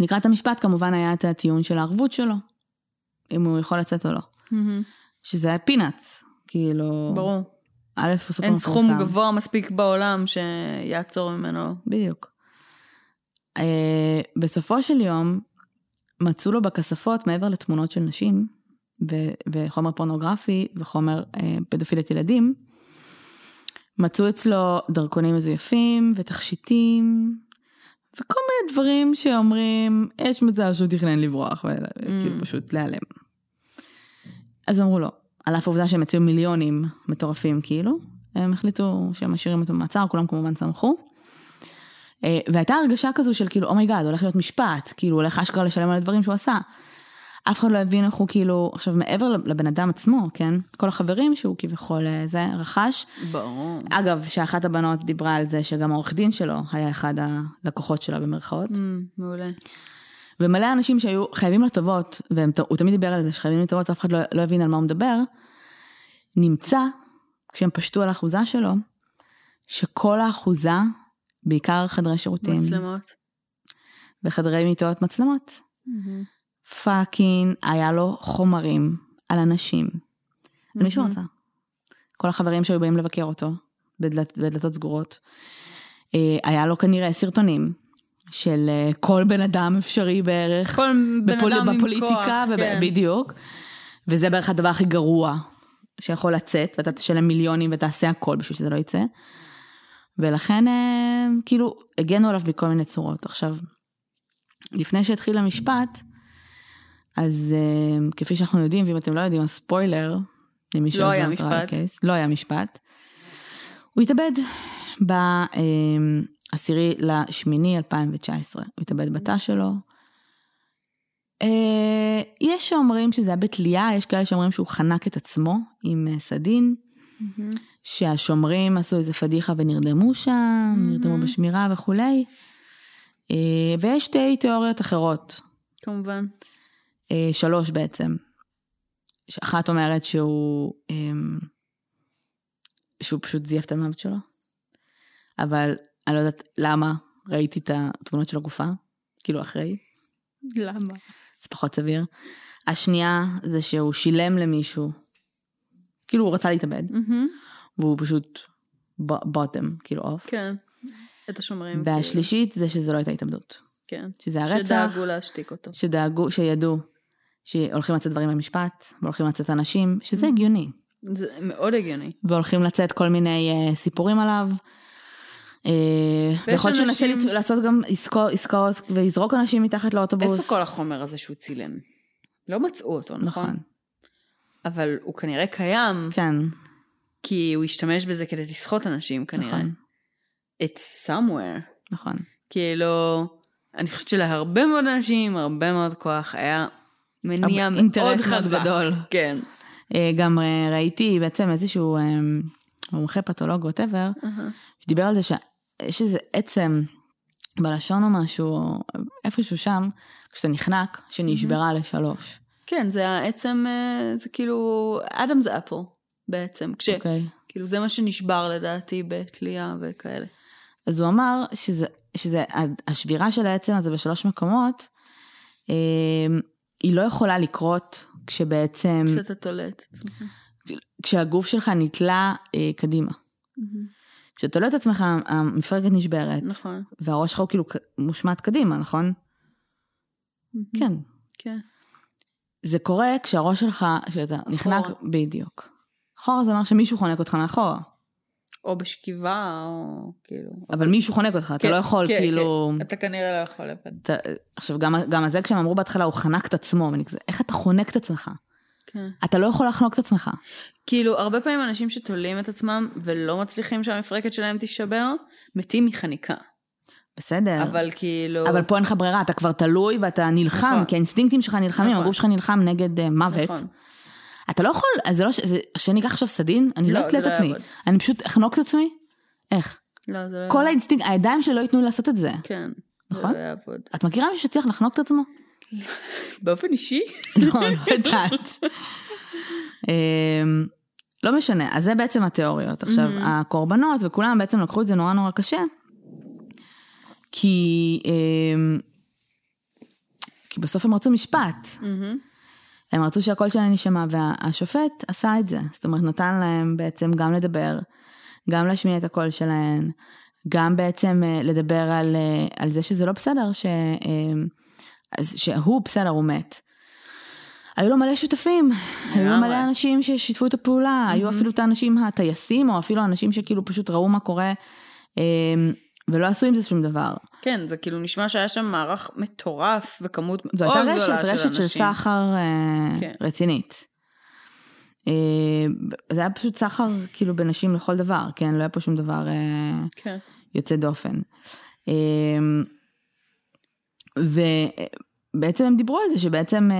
לקראת המשפט כמובן היה את הטיעון של הערבות שלו, אם הוא יכול לצאת או לא. מהמם. שזה היה פינאץ, כאילו... ברור. א', הוא סופר אין מפורסם. סכום גבוה מספיק בעולם שיעצור ממנו. בדיוק. Uh, בסופו של יום, מצאו לו בכספות, מעבר לתמונות של נשים, ו- וחומר פורנוגרפי וחומר uh, פדופילית ילדים, מצאו אצלו דרכונים מזויפים ותכשיטים, וכל מיני דברים שאומרים, יש מצב שהוא תכנן לברוח, וכאילו פשוט להיעלם. אז אמרו לו, על אף העובדה שהם הציעו מיליונים מטורפים כאילו, הם החליטו שהם משאירים אותו במעצר, כולם כמובן שמחו. אה, והייתה הרגשה כזו של כאילו, oh my god, הולך להיות משפט, כאילו, הולך אשכרה לשלם על הדברים שהוא עשה. אף אחד לא הבין איך הוא כאילו, עכשיו מעבר לבן אדם עצמו, כן? כל החברים שהוא כביכול אה, זה, רכש. ברור. אגב, שאחת הבנות דיברה על זה שגם העורך דין שלו היה אחד הלקוחות שלה במרכאות. אמ, מעולה. ומלא אנשים שהיו חייבים לו טובות, והוא תמיד דיבר על זה שחייבים לו טובות, ואף אחד לא, לא הבין על מה הוא מדבר, נמצא, כשהם פשטו על האחוזה שלו, שכל האחוזה, בעיקר חדרי שירותים, מצלמות. וחדרי מיטות מצלמות, פאקינג, היה לו חומרים על אנשים. על מישהו רצה. כל החברים שהיו באים לבקר אותו, בדלת, בדלתות סגורות. אה, היה לו כנראה סרטונים של אה, כל בן אדם אפשרי בערך. כל בן בפול- אדם עם בפוליטיקה, כוח, וב- כן. בדיוק. וזה בערך הדבר הכי גרוע שיכול לצאת, ואתה תשלם מיליונים ותעשה הכל בשביל שזה לא יצא. ולכן, אה, כאילו, הגנו עליו בכל מיני צורות. עכשיו, לפני שהתחיל המשפט, אז אה, כפי שאנחנו יודעים, ואם אתם לא יודעים, אז ספוילר, למי שעוד היה לא משפט. לקייס, לא היה משפט. הוא התאבד בעשירי לשמיני 2019. הוא התאבד בתא שלו. אה, יש שאומרים שזה היה בתלייה, יש כאלה שאומרים שהוא חנק את עצמו עם אה, סדין, שהשומרים עשו איזה פדיחה ונרדמו שם, נרדמו בשמירה וכולי. אה, ויש שתי תיאוריות אחרות, כמובן. אה, שלוש בעצם. אחת אומרת שהוא, אמ, שהוא פשוט זייף את המוות שלו, אבל אני לא יודעת למה ראיתי את התמונות של הגופה, כאילו אחרי, למה? זה פחות סביר. השנייה זה שהוא שילם למישהו, כאילו הוא רצה להתאבד, והוא פשוט בוטם, כאילו אוף. כן. את השומרים. והשלישית זה שזה לא הייתה התאבדות, כן. שזה הרצח. שדאגו להשתיק אותו. שדאגו, שידעו שהולכים לצאת דברים במשפט, והולכים לצאת אנשים, שזה הגיוני. זה מאוד הגיוני. והולכים לצאת כל מיני uh, סיפורים עליו. Uh, ויכול להיות שהוא ינסה לעשות גם עסקו, עסקאות ויזרוק אנשים מתחת לאוטובוס. איפה כל החומר הזה שהוא צילם? לא מצאו אותו, נכון? נכון. אבל הוא כנראה קיים, כן, כי הוא השתמש בזה כדי לסחוט אנשים כנראה. נכון, It's somewhere. נכון. כאילו, אני חושבת שלהרבה מאוד אנשים, הרבה מאוד כוח, היה מניע מאוד חזק. גדול. כן. אה, גם אה, ראיתי בעצם איזשהו אה, מומחה פתולוג ווטאבר, שדיבר על זה שיש איזה עצם בלשון או משהו, איפשהו שם, כשאתה נחנק, שנשברה לשלוש. כן, זה העצם, זה כאילו אדמס אפל בעצם. כש... אוקיי. כאילו זה מה שנשבר לדעתי בתלייה וכאלה. אז הוא אמר שזה, שזה השבירה של העצם הזה בשלוש מקומות, היא לא יכולה לקרות כשבעצם, כשאתה תולה את עצמך. כשהגוף שלך נתלה אה, קדימה. כשאתה תולה את עצמך, המפרקת נשברת, נכון. והראש שלך הוא כאילו מושמט קדימה, נכון? כן. כן. זה קורה כשהראש שלך, כשאתה נחנק, בדיוק. אחורה זה אומר שמישהו חונק אותך מאחורה, או בשכיבה, או כאילו... אבל מישהו חונק אותך, אתה כן, לא יכול כן, כאילו... כן. אתה כנראה לא יכול לבד. אתה, עכשיו, גם, גם זה כשהם אמרו בהתחלה, הוא חנק את עצמו, ואני כזה, איך אתה חונק את עצמך? כן. אתה לא יכול לחנוק את עצמך. כאילו, הרבה פעמים אנשים שתולים את עצמם ולא מצליחים שהמפרקת שלהם תישבר, מתים מחניקה. בסדר. אבל כאילו... אבל פה אין לך ברירה, אתה כבר תלוי ואתה נלחם, נכון. כי האינסטינקטים שלך נלחמים, נכון. הגוף שלך נלחם נגד uh, מוות. נכון. אתה לא יכול, אז זה לא, ש- זה, שאני אקח עכשיו סדין, אני לא לא, אתלה את לא עצמי. יעבוד. אני פשוט אחנוק את עצמי? איך? לא, זה לא... כל האינסטינקט, הידיים שלי לא ייתנו לי לעשות את זה. כן. נכון? זה לא יעבוד. את מכירה מישהו שצריך לחנוק את עצמו? באופן אישי? לא, לא יודעת. אמ, לא משנה, אז זה בעצם התיאוריות. עכשיו, הקורבנות וכולם בעצם לקחו את זה נורא נורא קשה, כי, אמ, כי בסוף הם רצו משפט. הם רצו שהקול שלהם יישמע, והשופט עשה את זה. זאת אומרת, נתן להם בעצם גם לדבר, גם להשמיע את הקול שלהם, גם בעצם אה, לדבר על, אה, על זה שזה לא בסדר, ש, אה, שהוא בסדר, הוא מת. היו לו מלא שותפים, היו לו. מלא אנשים ששיתפו את הפעולה, היו אפילו את האנשים הטייסים, או אפילו אנשים שכאילו פשוט ראו מה קורה, ולא עשו עם זה שום דבר. כן, זה כאילו נשמע שהיה שם מערך מטורף וכמות זו מאוד הייתה גדולה רשת, של רשת של אנשים. סחר אה, כן. רצינית. אה, זה היה פשוט סחר כאילו בנשים לכל דבר, כן? לא היה פה שום דבר אה, כן. יוצא דופן. ובעצם הם דיברו על זה שבעצם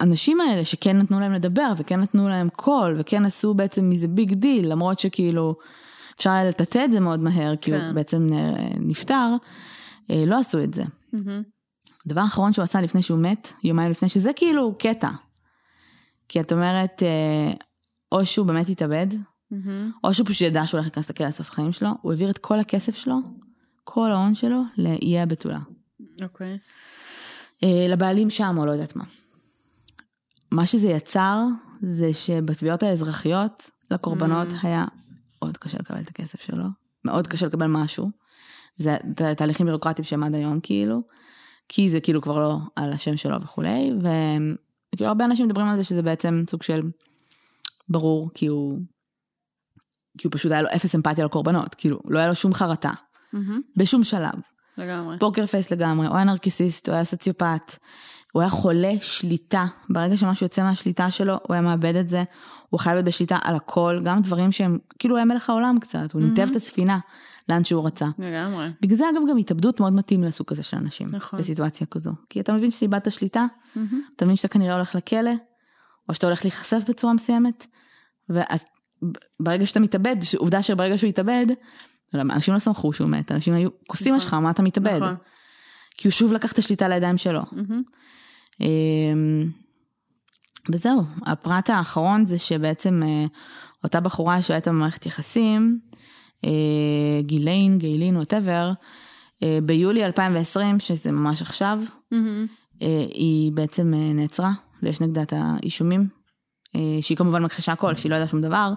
הנשים האלה שכן נתנו להם לדבר וכן נתנו להם קול וכן עשו בעצם מזה big deal, למרות שכאילו אפשר היה לטאטא את זה מאוד מהר, כי הוא כן. בעצם אה, נפטר, אה, לא עשו את זה. מהמם. הדבר האחרון שהוא עשה לפני שהוא מת, יומיים לפני, שזה כאילו קטע. כי את אומרת, אה, או שהוא באמת התאבד, מהמם. או שהוא פשוט ידע שהוא הולך להיכנס לכלא לסוף החיים שלו, הוא העביר את כל הכסף שלו, כל ההון שלו, לאיי הבתולה. אוקיי. אה, לבעלים שם, או לא יודעת מה. מה שזה יצר, זה שבתביעות האזרחיות, לקורבנות היה מאוד קשה לקבל את הכסף שלו, מאוד קשה לקבל משהו. זה תהליכים בירוקרטיים שהם עד היום, כאילו, כי זה כאילו כבר לא על השם שלו וכולי, וכאילו הרבה אנשים מדברים על זה שזה בעצם סוג של ברור, כי הוא, כי הוא פשוט היה לו אפס אמפתיה לקורבנות, כאילו, לא היה לו שום חרטה, מהמם. בשום שלב. לגמרי. פוקר פייס לגמרי, הוא היה נרקיסיסט, הוא היה סוציופט, הוא היה חולה שליטה. ברגע שמשהו יוצא מהשליטה שלו, הוא היה מאבד את זה, הוא חייב להיות בשליטה על הכל, גם דברים שהם, כאילו היה מלך העולם קצת, הוא ניתב את הספינה לאן שהוא רצה. לגמרי. בגלל זה אגב גם התאבדות מאוד מתאים לסוג כזה של אנשים, נכון. בסיטואציה כזו. כי אתה מבין שאיבדת שליטה, אתה מבין שאתה כנראה הולך לכלא, או שאתה הולך להיחשף בצורה מסוימת, ואז ברגע שאתה מתאבד, עובדה שברגע שהוא התאבד, לא אנשים לא שמחו שהוא מת, אנשים היו כוסים נכון. שלך, מה אתה מתאבד? נכון. כי הוא שוב לקח את השליטה לידיים שלו. מהמם. וזהו, הפרט האחרון זה שבעצם אה, אותה בחורה שהייתה במערכת יחסים, אה, גיליין, גיילין, ווטאבר, ביולי 2020, שזה ממש עכשיו. אה, היא בעצם אה, נעצרה, ויש נגדה את האישומים, אה, שהיא כמובן מכחישה הכל, שהיא לא יודעה שום דבר,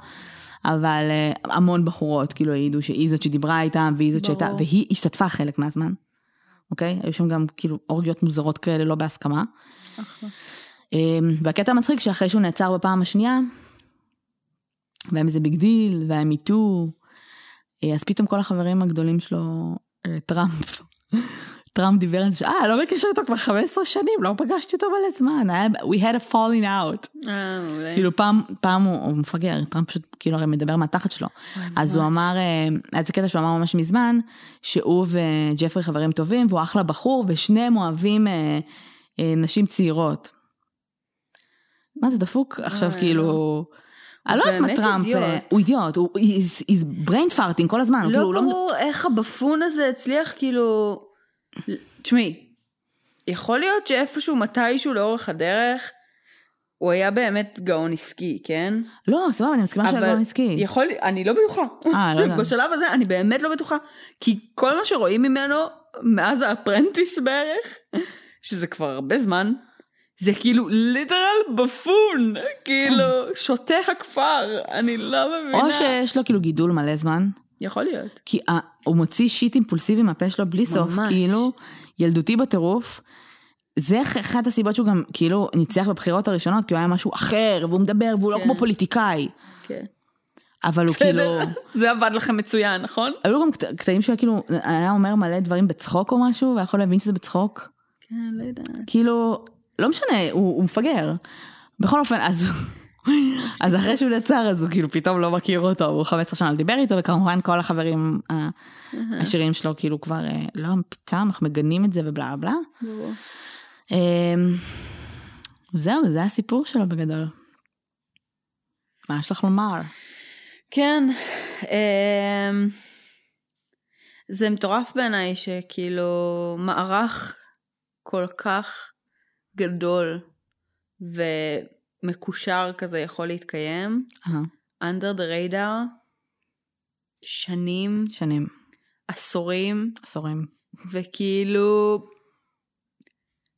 אבל אה, המון בחורות כאילו העידו שהיא זאת שדיברה איתם, והיא זאת שהייתה. והיא השתתפה חלק מהזמן, אוקיי? היו שם גם כאילו אורגיות מוזרות כאלה, לא בהסכמה. אחלה. אה, והקטע המצחיק שאחרי שהוא נעצר בפעם השנייה, והיה מזה big deal, והיה Me Too, אה, אז פתאום כל החברים הגדולים שלו, אה, טראמפ, טראמפ דיבר על זה, אה, לא בקשר איתו כבר 15 שנים, לא פגשתי אותו מלא זמן, היה, we had a falling out. אה. כאילו פעם, פעם הוא, הוא מפגר, טראמפ פשוט כאילו הרי מדבר מהתחת שלו. אז הוא אמר, היה איזה קטע שהוא אמר ממש מזמן, שהוא וג'פרי חברים טובים, והוא אחלה בחור, ושניהם אוהבים אה, אה, נשים צעירות. מה זה דפוק? עכשיו אוי, כאילו... אני לא יודעת מה טראמפ, אידיוט. אה, הוא אידיוט, הוא he's- brain farting כל הזמן, הוא כאילו, לא הוא לא... ברור איך ה buffoon הזה הצליח כאילו... תשמעי, יכול להיות שאיפשהו מתישהו לאורך הדרך הוא היה באמת גאון עסקי, כן? לא, סבבה, אני מסכימה שהוא לא עסקי. יכול, אני לא בטוחה. אה, לא יודעת. בשלב הזה אני באמת לא בטוחה. כי כל מה שרואים ממנו מאז האפרנטיס בערך, שזה כבר הרבה זמן, זה כאילו literal buffoon, כאילו שוטה הכפר, אני לא מבינה. או שיש לו כאילו גידול מלא זמן, יכול להיות. כי ה- הוא מוציא שיט אימפולסיבי מהפה שלו בלי סוף, ממש. כאילו, ילדותי בטירוף. זה אח- אחת הסיבות שהוא גם כאילו ניצח בבחירות הראשונות, כי הוא היה משהו אחר, והוא מדבר, והוא לא כן. כמו פוליטיקאי. כן. אבל הוא כאילו... זה עבד לכם מצוין, נכון? היו גם קט- קטעים שהוא כאילו, היה אומר מלא דברים בצחוק או משהו, והיה יכול להבין שזה בצחוק. כן, לא יודעת. כאילו, לא משנה, הוא, הוא מפגר. בכל אופן, אז, אז אחרי שהוא נעצר, אז הוא כאילו פתאום לא מכיר אותו, הוא 15 שנה דיבר איתו, וכמובן כל החברים ה- השירים שלו כאילו כבר, אה, לא, פתאום אנחנו מגנים את זה ובלה בלה. אמ, זהו, זה הסיפור שלו בגדול. מה יש לך לומר? כן, אמ, זה מטורף בעיניי שכאילו מערך כל כך גדול ומקושר כזה יכול להתקיים, אה, under the radar, שנים, שנים, עשורים, עשורים. וכאילו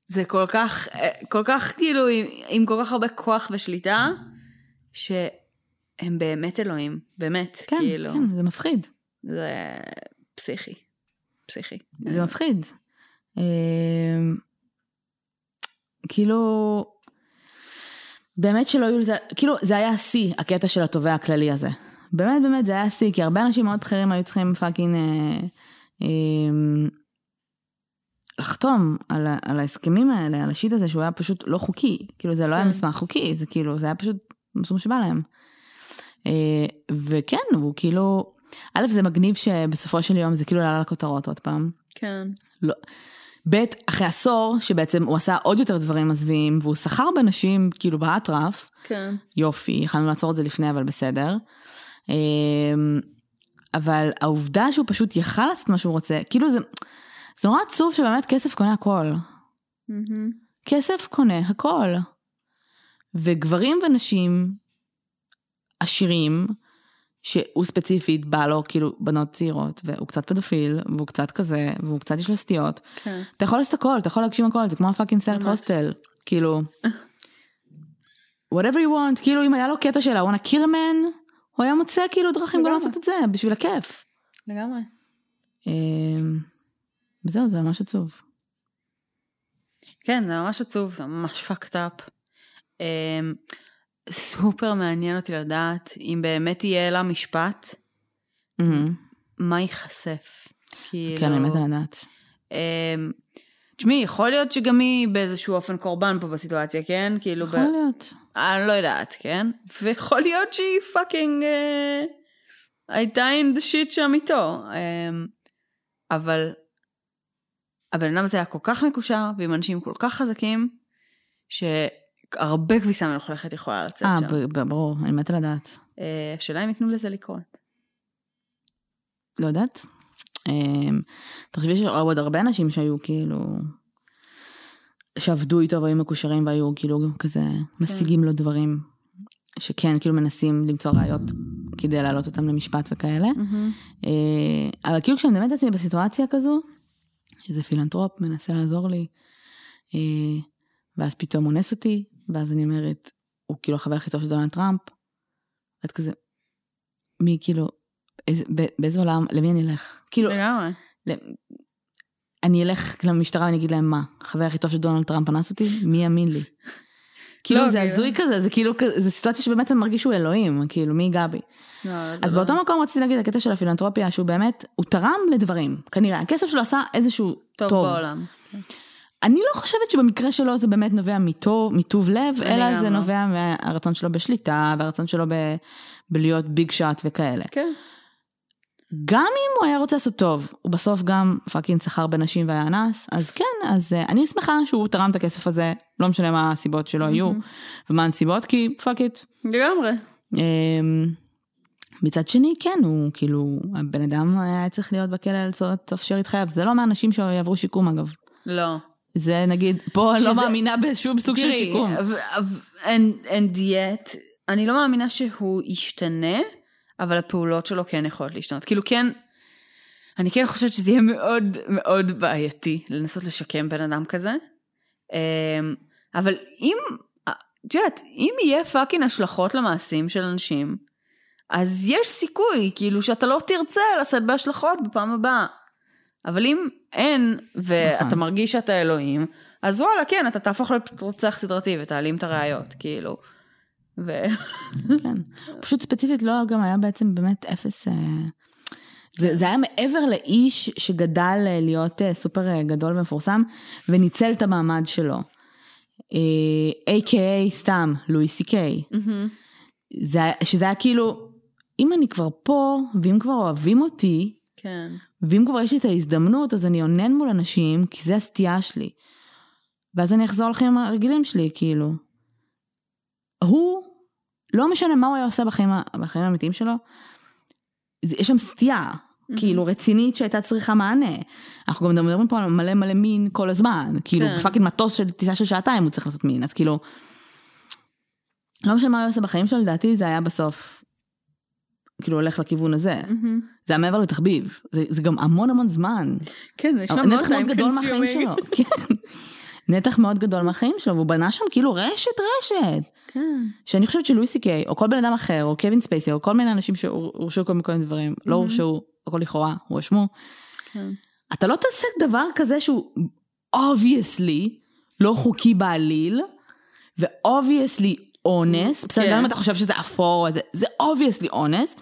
זה כל כך, כל כך כאילו עם, עם כל כך הרבה כוח ושליטה, שהם באמת אלוהים, באמת, כן, כאילו, כן, זה מפחיד. זה פסיכי, פסיכי. זה מפחיד. כאילו, באמת שלא היו לזה, כאילו, זה היה השיא, הקטע של התובע הכללי הזה. באמת, באמת, זה היה השיא, כי הרבה אנשים מאוד בכירים היו צריכים fucking אה, אה, לחתום על, על ההסכמים האלה, על ה shit הזה, שהוא היה פשוט לא חוקי. כאילו, זה לא היה כן. מסמך חוקי, זה כאילו, זה היה פשוט, מה שבא להם. אה, וכן, הוא כאילו, א', זה מגניב שבסופו של יום זה כאילו עלה לכותרות עוד פעם. כן. לא. ב', אחרי עשור, שבעצם הוא עשה עוד יותר דברים מזוויעים, והוא שכר בנשים, כאילו באטרף, כן. יופי, יכלנו לעצור את זה לפני, אבל בסדר. אמ, אבל העובדה שהוא פשוט יכל לעשות מה שהוא רוצה, כאילו זה, זה נורא עצוב שבאמת כסף קונה הכל. מהמם. כסף קונה הכל. וגברים ונשים עשירים, שהוא ספציפית בא לו כאילו בנות צעירות, והוא קצת פדופיל, והוא קצת כזה, והוא קצת יש לו סטיות. כן. אתה יכול לעשות הכל, אתה יכול להגשים הכל, זה כמו הפאקינג סרט. הוסטל. כאילו, whatever you want, כאילו אם היה לו קטע של ה-wanna kill a man, הוא היה מוצא כאילו דרכים גם. לעשות את זה, בשביל הכיף. לגמרי. אמ, וזהו, זה ממש עצוב. כן, זה ממש עצוב, זה ממש fucked up. Um, סופר מעניין אותי לדעת אם באמת יהיה לה משפט, מהמם. מה ייחשף. כאילו... כן, אני מתה לדעת. אמ, תשמעי, יכול להיות שגם היא באיזשהו אופן קורבן פה בסיטואציה, כן? כאילו, ב... יכול להיות. אני לא יודעת, כן? ויכול להיות שהיא fucking אה, הייתה in the shit שם איתו. אה, אבל הבן אדם הזה היה כל כך מקושר, ועם אנשים כל כך חזקים, שהרבה כביסה מלוכלכת יכולה לצאת אה, שם. ב- ברור, אני מתה לדעת. אה, השאלה אם ייתנו לזה לקרות. לא יודעת. אמ, תחשבי שהיו עוד הרבה אנשים שהיו כאילו, שעבדו איתו והיו מקושרים והיו כאילו כזה משיגים לו דברים, שכן כאילו מנסים למצוא ראיות כדי להעלות אותם למשפט וכאלה. אה, אבל כאילו כשאני מדמיינת את עצמי בסיטואציה כזו, איזה פילנטרופ מנסה לעזור לי, אה, ואז פתאום אונס אותי, ואז אני אומרת, הוא כאילו החבר הכי טוב של דונלד טראמפ, ואת כזה, מי כאילו, איזה, באיזה עולם, למי אני אלך? כאילו, לגמרי. אני אלך למשטרה ואני אגיד להם מה, החבר הכי טוב של דונלד טראמפ אנס אותי? מי יאמין לי? כאילו לא, זה כאילו- הזוי כזה, זה כאילו, זה סיטואציה שבאמת אני מרגיש שהוא אלוהים, כאילו מי ייגע בי? לא, זה אז לא- באותו מקום רציתי להגיד הקטע של הפילנטרופיה, שהוא באמת, הוא תרם לדברים, כנראה, הכסף שלו עשה איזשהו טוב טוב. בעולם. אני לא חושבת שבמקרה שלו זה באמת נובע מטוב, מטוב לב, אלא זה לא. נובע מהרצון שלו בשליטה, והרצון שלו ב... בלהיות big shot וכאלה. כן. גם אם הוא היה רוצה לעשות טוב, הוא בסוף גם fucking סחר בנשים והיה אנס, אז כן, אז uh, אני שמחה שהוא תרם את הכסף הזה, לא משנה מה הסיבות שלו היו, ומה הנסיבות, כי fuck it. לגמרי. Um, מצד שני, כן, הוא כאילו, הבן אדם היה צריך להיות בכלא על סוף שארית חייו, זה לא מהאנשים שיעברו שיקום אגב. לא. זה נגיד, פה אני לא שזה- מאמינה בשום סוג של שיקום. תראי, and, and yet, אני לא מאמינה שהוא ישתנה, אבל הפעולות שלו כן יכולות להשתנות. כאילו כן, אני כן חושבת שזה יהיה מאוד מאוד בעייתי לנסות לשקם בן אדם כזה. אמ, אבל אם, את יודעת, אם יהיה fucking השלכות למעשים של אנשים, אז יש סיכוי, כאילו, שאתה לא תרצה לשאת בהשלכות בפעם הבאה. אבל אם אין, ואתה נכון. מרגיש שאתה אלוהים, אז וואלה, כן, אתה תהפוך להיות רוצח סדרתי ותעלים את הראיות, כאילו. ו... כן. פשוט ספציפית לא גם היה בעצם באמת אפס... אה, זה, זה היה מעבר לאיש שגדל אה, להיות אה, סופר גדול ומפורסם וניצל את המעמד שלו. A.K.A. סתם, לואי סי קיי. זה היה- שזה היה כאילו, אם אני כבר פה, ואם כבר אוהבים אותי, כן. ואם כבר יש לי את ההזדמנות, אז אני אונן מול אנשים, כי זה הסטייה שלי. ואז אני אחזור לחיים הרגילים שלי, כאילו. הוא, לא משנה מה הוא היה עושה בחיים, בחיים האמיתיים שלו, יש שם סטייה, כאילו רצינית שהייתה צריכה מענה. אנחנו גם מדברים פה על מלא מלא מין כל הזמן, כאילו כן. fucking מטוס של טיסה של שעתיים הוא צריך לעשות מין, אז כאילו, לא משנה מה הוא עושה בחיים שלו, לדעתי זה היה בסוף, כאילו הולך לכיוון הזה. זה היה מעבר לתחביב, זה, זה גם המון המון זמן. כן, זה נשמע מאוד נתח מאוד גדול מהחיים. שלו. כן. נתח מאוד גדול מהחיים שלו, והוא בנה שם כאילו רשת רשת. כן. שאני חושבת שלואי סי קיי, או כל בן אדם אחר, או קווין ספייסי, או כל מיני אנשים שהורשעו כל מיני דברים, לא הורשעו, הכל לכאורה, הואשמו. כן. אתה לא תעשה דבר כזה שהוא obviously לא חוקי בעליל, ו-obviously אונס, בסדר, כן. גם אם אתה חושב שזה אפור, זה, זה obviously אונס,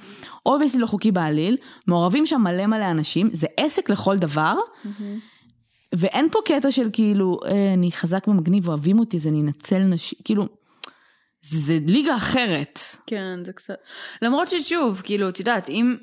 obviously לא חוקי בעליל, מעורבים שם מלא מלא אנשים, זה עסק לכל דבר, ואין פה קטע של כאילו, אה, אני חזק ומגניב, אוהבים אותי, אז אני אנצל נשים, כאילו, זה ליגה אחרת. כן, זה קצת... למרות ששוב, כאילו, את יודעת, אם,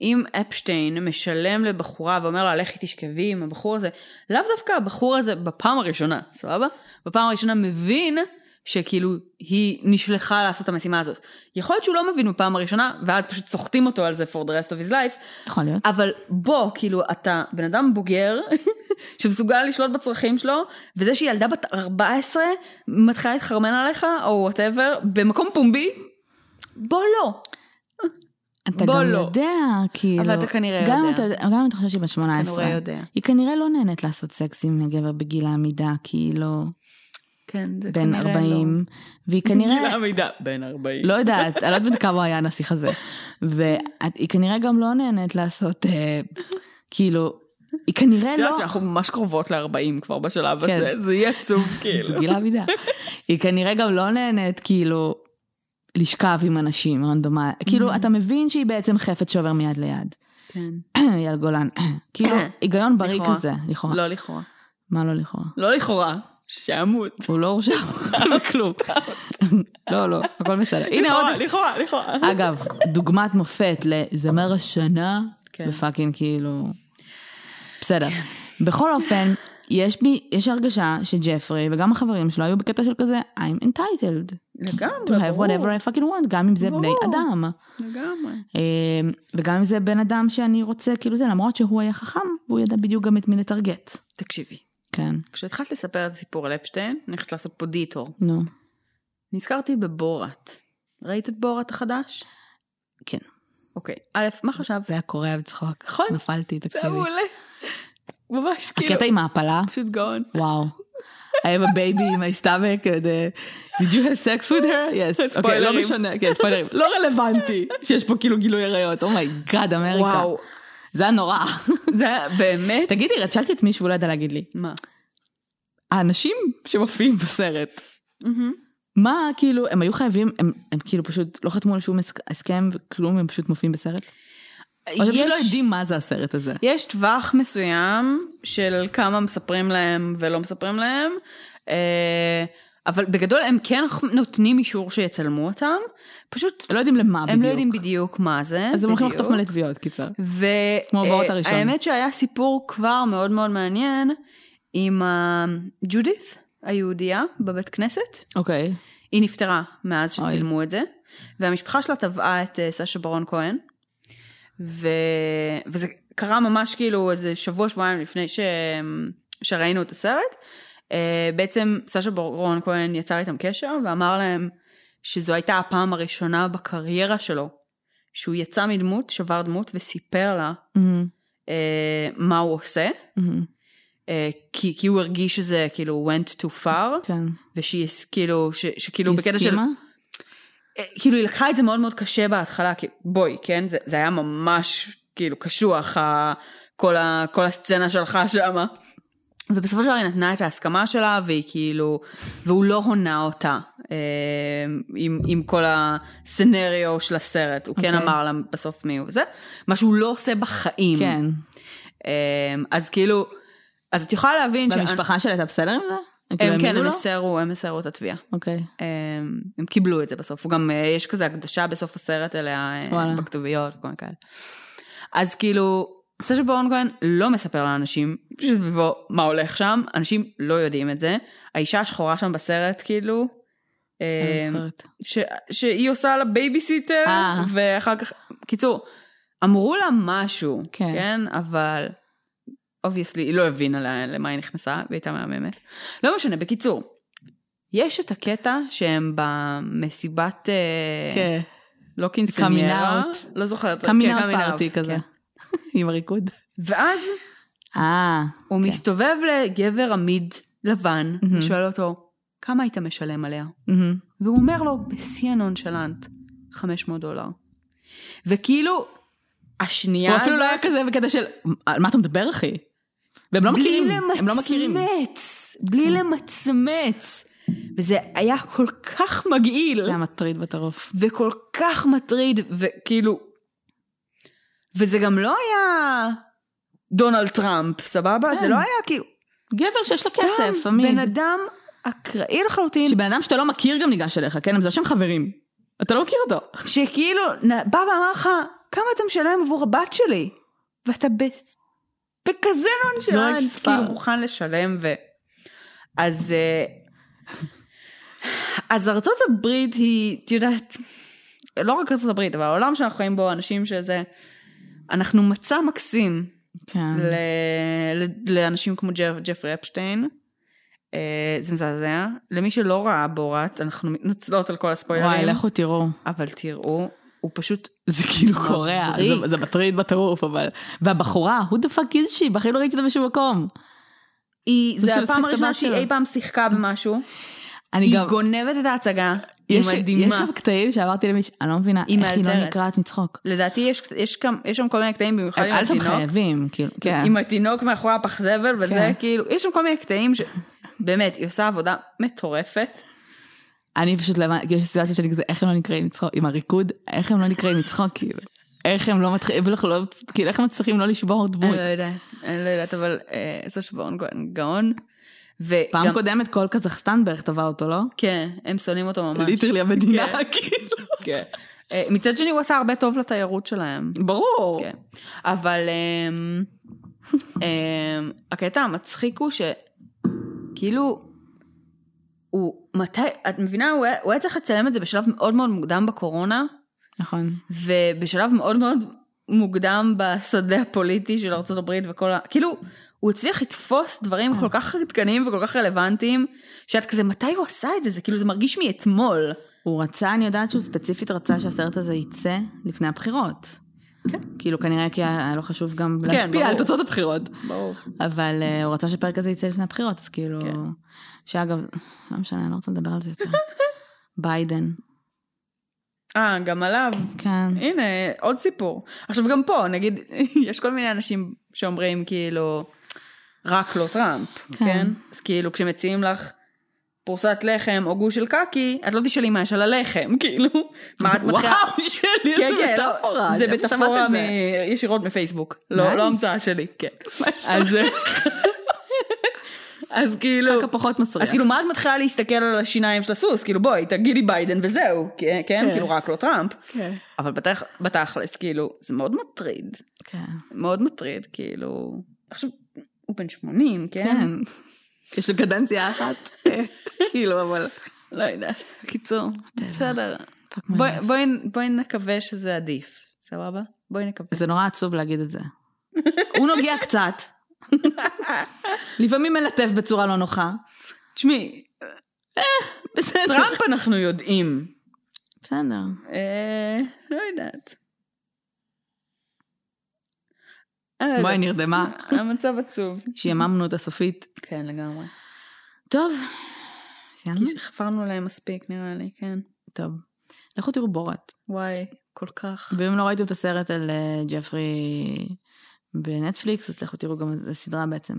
אם אפשטיין משלם לבחורה ואומר לה, לכי תשכבי עם הבחור הזה, לאו דווקא הבחור הזה בפעם הראשונה, סבבה? בפעם הראשונה מבין שכאילו היא נשלחה לעשות את המשימה הזאת. יכול להיות שהוא לא מבין בפעם הראשונה, ואז פשוט סוחטים אותו על זה for the rest of his life, יכול להיות. אבל בוא, כאילו, אתה בן אדם בוגר, שמסוגל לשלוט בצרכים שלו, וזה שילדה בת 14 מתחילה להתחרמן עליך, או whatever, במקום פומבי, בוא לא. אתה גם לא. יודע, כאילו... אבל אתה כנראה גם יודע. אתה, גם אם אתה חושב שהיא בת 18. כנראה יודע. היא כנראה לא נהנית לעשות סקס עם גבר בגיל העמידה, כי היא לא כן, זה בן כנראה 40, והיא לא. כנראה... המידה, בן 40. לא יודעת, אני לא יודעת כמה היה הנסיך הזה. והיא כנראה גם לא נהנית לעשות, אה, כאילו, היא כנראה את לא... יודעת שאנחנו ממש קרובות ל-40 כבר בשלב כן. הזה, זה יהיה עצוב זה כאילו. גיל העמידה. היא כנראה גם לא נהנית, כאילו, לשכב עם אנשים רנדומליים. כאילו, אתה מבין שהיא בעצם חפץ שעובר מיד ליד. כן. אייל גולן. כאילו, היגיון בריא. כזה, לכאורה. לא לכאורה. מה לא לכאורה? לא לכאורה, שעמוד. הוא לא הורשע בכלום. לא, לא, הכל בסדר. הנה עוד... לכאורה, לכאורה. אגב, דוגמת מופת לזמר השנה, כן. ופאקינג כאילו... בסדר. בכל אופן, יש בי, יש הרגשה שג'פרי וגם החברים שלו היו בקטע של כזה, I'm entitled to לגמרי, have ברור. whatever I fucking want, גם אם זה בני. אדם. לגמרי. אה, וגם אם זה בן אדם שאני רוצה, כאילו זה, למרות שהוא היה חכם, והוא ידע בדיוק גם את מי לטרגט. תקשיבי, כן, כשהתחלת לספר את הסיפור על אפשטיין, אני הולכת לעשות פה דיטור. נו, נזכרתי בבורת. ראית את בורת החדש? כן. אוקיי. א', מה חשבת? זה היה קורע בצחוק. נכון. נפלתי, זה תקשיבי. מעולה. ממש כאילו, הקטע עם ההפלה, פשוט גאון. וואו. I have a baby in my stomach, and, uh, did you have sex with her? Yes. אוקיי. לא משנה, כן, ספוילרים. לא רלוונטי שיש פה כאילו גילוי עריות. oh my god, אמריקה. וואו. זה היה נורא. זה היה באמת... תגידי, שאלתי את מישהו, לא ידע להגיד לי. מה? האנשים שמופיעים בסרט, מה, כאילו, הם היו חייבים, הם, הם כאילו פשוט לא חתמו על שום הסכ- הסכם וכלום, הם פשוט מופיעים בסרט? או שהם פשוט לא יודעים מה זה הסרט הזה. יש טווח מסוים של כמה מספרים להם ולא מספרים להם, אה, אבל בגדול הם כן נותנים אישור שיצלמו אותם, פשוט הם לא יודעים למה בדיוק. הם לא יודעים בדיוק מה זה. אז הם הולכים בדיוק. לחטוף מלא תביעות, קיצר. כמו והאמת באות הראשון. שהיה סיפור כבר מאוד מאוד מעניין עם ה- ג'ודית היהודייה בבית כנסת. אוקיי. היא נפטרה מאז אוי. שצילמו את זה, והמשפחה שלה תבעה את אה, סשה ברון כהן, ו... וזה קרה ממש כאילו איזה שבוע שבועיים לפני ש... שראינו את הסרט. אה, בעצם סשה ברון כהן יצר איתם קשר ואמר להם שזו הייתה הפעם הראשונה בקריירה שלו שהוא יצא מדמות, שבר דמות וסיפר לה אה, מה הוא עושה. אה, כי, כי הוא הרגיש שזה כאילו went too far, כן. ושהיא כאילו, ש, שכאילו היא בקטע של... הסכימה? אה, כאילו היא לקחה את זה מאוד מאוד קשה בהתחלה, כי בואי, כן, זה, זה היה ממש כאילו קשוח, ה, כל, ה, כל הסצנה שלך שמה. ובסופו של דבר היא נתנה את ההסכמה שלה, והיא כאילו, והוא לא הונה אותה אה, עם, עם כל הסצנריו של הסרט, הוא כן אוקיי. אמר לה בסוף מי הוא וזה, מה שהוא לא עושה בחיים. כן. אה, אז כאילו, אז את יכולה להבין והמשפחה שלה הייתה בסדר עם זה? כאילו, הם כן, האמינו הם? הסרו, הם הסרו את התביעה. אוקיי. הם, הם קיבלו את זה בסוף, הוא גם, אה, יש כזה הקדשה בסוף הסרט אליה, אה. בכתוביות וכל מיני כאלה. אז כאילו, סשה ברון כהן לא מספר לאנשים שסביבו מה הולך שם, אנשים לא יודעים את זה. האישה השחורה שם בסרט, כאילו, אה. ש, שהיא עושה לה בייביסיטר, אה. ואחר כך, קיצור, אמרו לה משהו, כן. כן, כן אבל obviously היא לא הבינה לה- למה היא נכנסה, והיא הייתה מהממת. לא משנה, בקיצור, יש את הקטע שהם במסיבת, אה, כן. לא quinceañera. לא זוכרת, כן, coming party out, כזה. כן. עם הריקוד. ואז אה. הוא כן. מסתובב לגבר עמיד לבן, ושואל אותו, כמה היית משלם עליה? מהמם. והוא אומר לו, בשיא הנונשלנט, 500 דולר. וכאילו, השנייה הוא אפילו לא היה הזאת, כזה בקטע של, על מה אתה מדבר אחי? והם לא בלי מכירים, הם לא מכירים. כן. למצמץ, בלי למצמץ. וזה היה כל כך מגעיל, זה היה מטריד בטירוף. וכל כך מטריד, וכאילו... וזה גם לא היה דונלד טראמפ, סבבה? זה כן. לא היה כאילו... גבר שיש לו כסף, עמיד. בן אדם אקראי לחלוטין, שבן אדם שאתה לא מכיר גם ניגש אליך, כן? הם זה שם חברים. אתה לא מכיר אותו. שכאילו בא ואמר לך, כמה אתה משלם עבור הבת שלי? ואתה ב... בכזה זורק נונשלנט, מספר. כאילו מוכן לשלם ו... אז... אה, אז ארצות הברית היא, את יודעת, לא רק ארצות הברית, אבל העולם שאנחנו חיים בו, אנשים שזה... אנחנו מצע מקסים כן. ל- ל- לאנשים כמו ג'פ, ג'פרי אפשטיין. אה, זה מזעזע. למי שלא ראה בורת, אנחנו מתנצלות על כל הספוילרים. וואי, לכו תראו. אבל תראו, הוא פשוט... זה כאילו קורע. זה- זה מטריד בטירוף, אבל... והבחורה, who the fuck is she? בחיים לא ראיתי אותה בשום מקום. היא, זה הפעם הראשונה שהיא. אי פעם שיחקה במשהו. אני היא גם... גונבת את ההצגה. היא יש יש מדהימה. גם קטעים שאמרתי למישהו, אני לא מבינה, איך היא לא מאלתרת. נקרעת מצחוק. לדעתי יש, יש, כמה- יש שם כל מיני קטעים, במיוחד עם אל התינוק. חייבים, כאילו, כן. עם התינוק מאחורי הפח זבל וזה, כן. כאילו, יש שם כל מיני קטעים ש... באמת, היא עושה עבודה מטורפת. אני פשוט לא הבנתי, יש סיטואציה שאני כזה, איך הם לא נקראים מצחוק, עם הריקוד, איך הם לא נקראים מצחוק, כאילו. איך הם לא מתחילים, לא, כאילו, איך הם מצליחים לא לשבור אני דמות. לא יודעת, אני לא יודעת, אבל אה, זה שבעון גאון. פעם וגם, קודמת כל קזחסטן בערך טבע אותו, לא? כן, הם שונאים אותו ממש. ליטרלי המדינה, כן. כאילו. כן. אה, מצד שני הוא עשה הרבה טוב לתיירות שלהם. ברור. כן. אבל אמ, אמ, הקטע המצחיק הוא שכאילו, הוא מתי, את מבינה, הוא היה, הוא היה צריך לצלם את זה בשלב מאוד מאוד מוקדם בקורונה, נכון. ובשלב מאוד מאוד מוקדם בשדה הפוליטי של ארה"ב וכל ה... כאילו, הוא הצליח לתפוס דברים כל כך עדכניים וכל כך רלוונטיים, שאת כזה, מתי הוא עשה את זה? זה כאילו, זה מרגיש מאתמול. הוא רצה, אני יודעת שהוא ספציפית רצה שהסרט הזה יצא לפני הבחירות. כן. כאילו כנראה כי היה לו חשוב גם להשפיע על ברור. תוצאות הבחירות. ברור. אבל uh, הוא רצה שהפרק הזה יצא לפני הבחירות, אז כאילו... כן. שאגב, לא משנה, אני לא רוצה לדבר על זה יותר. ביידן. אה, גם עליו. כן. הנה, עוד סיפור. עכשיו גם פה, נגיד, יש כל מיני אנשים שאומרים כאילו, רק לא טראמפ, כן. כן? כן? אז כאילו, כשמציעים לך פרוסת לחם או גוש של קקי, את לא תשאלי מה יש על הלחם, כאילו, מה את מתחילה... וואו, שלי, כן, איזה כן, לא, מטאפורה. זה איפה שמעת מטאפורה מ... זה? ישירות מפייסבוק, לא. לא המצאה שלי, כן. אז... אז כאילו... רק הפחות מסריח. אז כאילו, מה את מתחילה להסתכל על השיניים של הסוס? כאילו, בואי, תגידי ביידן וזהו, כן? כן? כאילו, רק לא טראמפ. כן. אבל בתכ... בתכלס, כאילו, זה מאוד מטריד. כן. מאוד מטריד, כאילו... עכשיו, הוא בן 80, כן? כן. יש לו קדנציה אחת. כאילו, אבל... לא יודעת. בקיצור, בסדר. בואי, נקווה שזה עדיף, סבבה? בואי נקווה. זה נורא עצוב להגיד את זה. הוא נוגע קצת. לפעמים מלטף בצורה לא נוחה. תשמעי, בסדר. טראמפ אנחנו יודעים. בסדר. אה, לא יודעת. אה, לא בואי, יודעת. נרדמה. המצב עצוב. שיממנו אותה סופית. כן, לגמרי. טוב. סיימנו? כי חפרנו להם מספיק, נראה לי, כן. טוב. לכו תראו בורת. וואי, כל כך. ואם לא ראיתם את הסרט על אה, ג'פרי בנטפליקס, אז לכו תראו גם, זו סדרה בעצם.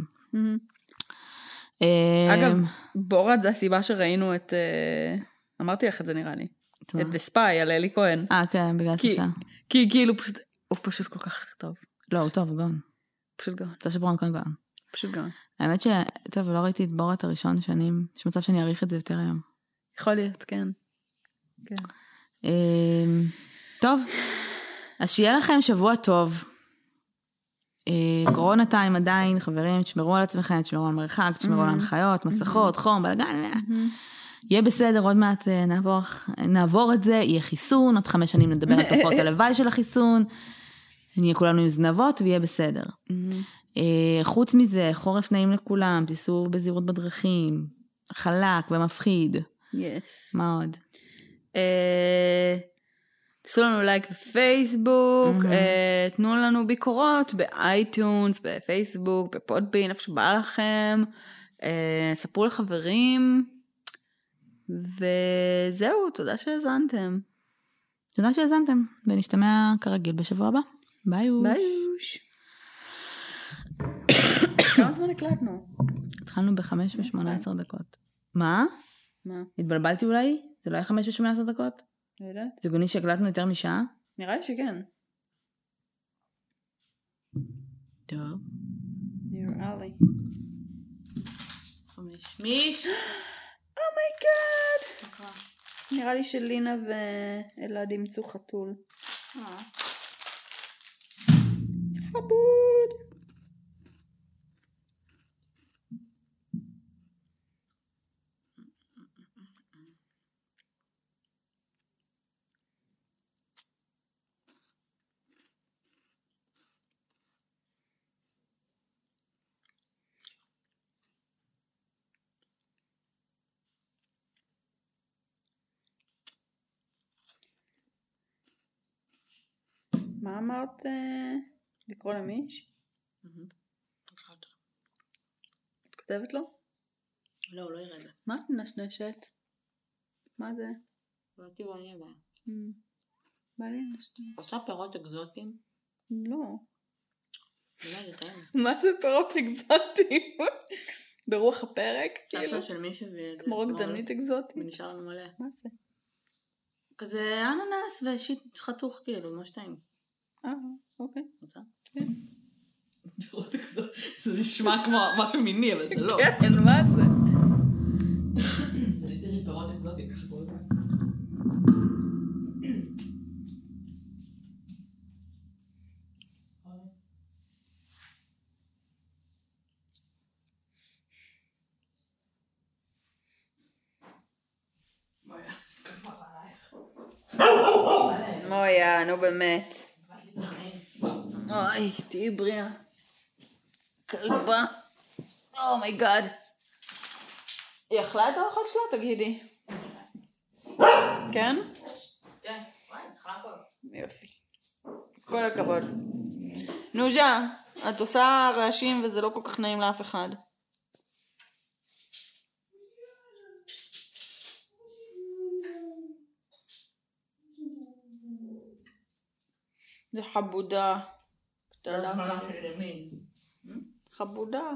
אה, אגב, בורת זה הסיבה שראינו את... אה, אמרתי לך את זה נראה לי. את? את The Spy על אלי כהן. אה, כן, בגלל סשה. כי כאילו פשוט, הוא פשוט כל כך טוב. לא, הוא טוב, הוא גאון. פשוט גאון. סשה ברון כאן גאון. פשוט גאון. האמת ש... טוב, לא ראיתי את בורת הראשון שנים. יש מצב שאני אעריך את זה יותר היום. יכול להיות, כן. כן. אמ, טוב, אז שיהיה לכם שבוע טוב. אה, קורונה טיים עדיין, חברים, תשמרו על עצמכם, תשמרו על מרחק, תשמרו על הנחיות, מסכות, חום, בלאגן. יהיה בסדר, עוד מעט אה, נעבור, נעבור את זה, יהיה חיסון, עוד חמש שנים נדבר על תופעות הלוואי של החיסון, נהיה כולנו עם זנבות ויהיה בסדר. אה, חוץ מזה, חורף נעים לכולם, תיסעו בזהירות בדרכים, חלק ומפחיד. יס. מה עוד? אה, תעשו לנו לייק בפייסבוק, אה, תנו לנו ביקורות באייטונס, בפייסבוק, בפודבין, איפה שבא לכם. אה, ספרו לחברים. וזהו, תודה שהאזנתם. תודה שהאזנתם, ונשתמע כרגיל בשבוע הבא. ביי אוש. ביי. כמה זמן הקלטנו? התחלנו בחמש ושמונה עשר דקות. מה? מה? התבלבלתי אולי? זה לא היה חמש ושמונה עשר דקות? לא יודעת. זה הגיוני שהקלטנו יותר משעה? נראה לי שכן. טוב. נראה לי. חמש. מיש! אומייגאד! נראה לי שלינה ואלעד אימצו חתול. חבוד! מה אמרת? אה, לקרוא למיש? את כותבת לו? לא, הוא לא ירד. מה את מנשנשת? מה זה? לא טבעוני הבעיה. בא לי לנשנש. עושה פירות אקזוטיים? לא. טעים. מה זה פירות אקזוטיים? ברוח הפרק? כאילו? סבתא של מי שהביא את זה. כמו רקדנית אקזוטית? ונשאר לנו מלא. מה זה? כזה אננס ושיט חתוך כאילו, ממש טעים. אה, אוקיי. רוצה? כן. זה נשמע כמו משהו מיני, אבל זה לא. כן, מה זה? מויה, נו באמת. אוי, תהיי בריאה. כלבה. oh my god. היא אכלה את האוכל שלה? תגידי. כן? כן. יופי. כל הכבוד. נוז'ה, את עושה רעשים וזה לא כל כך נעים לאף אחד. זה חבודה. חבודה.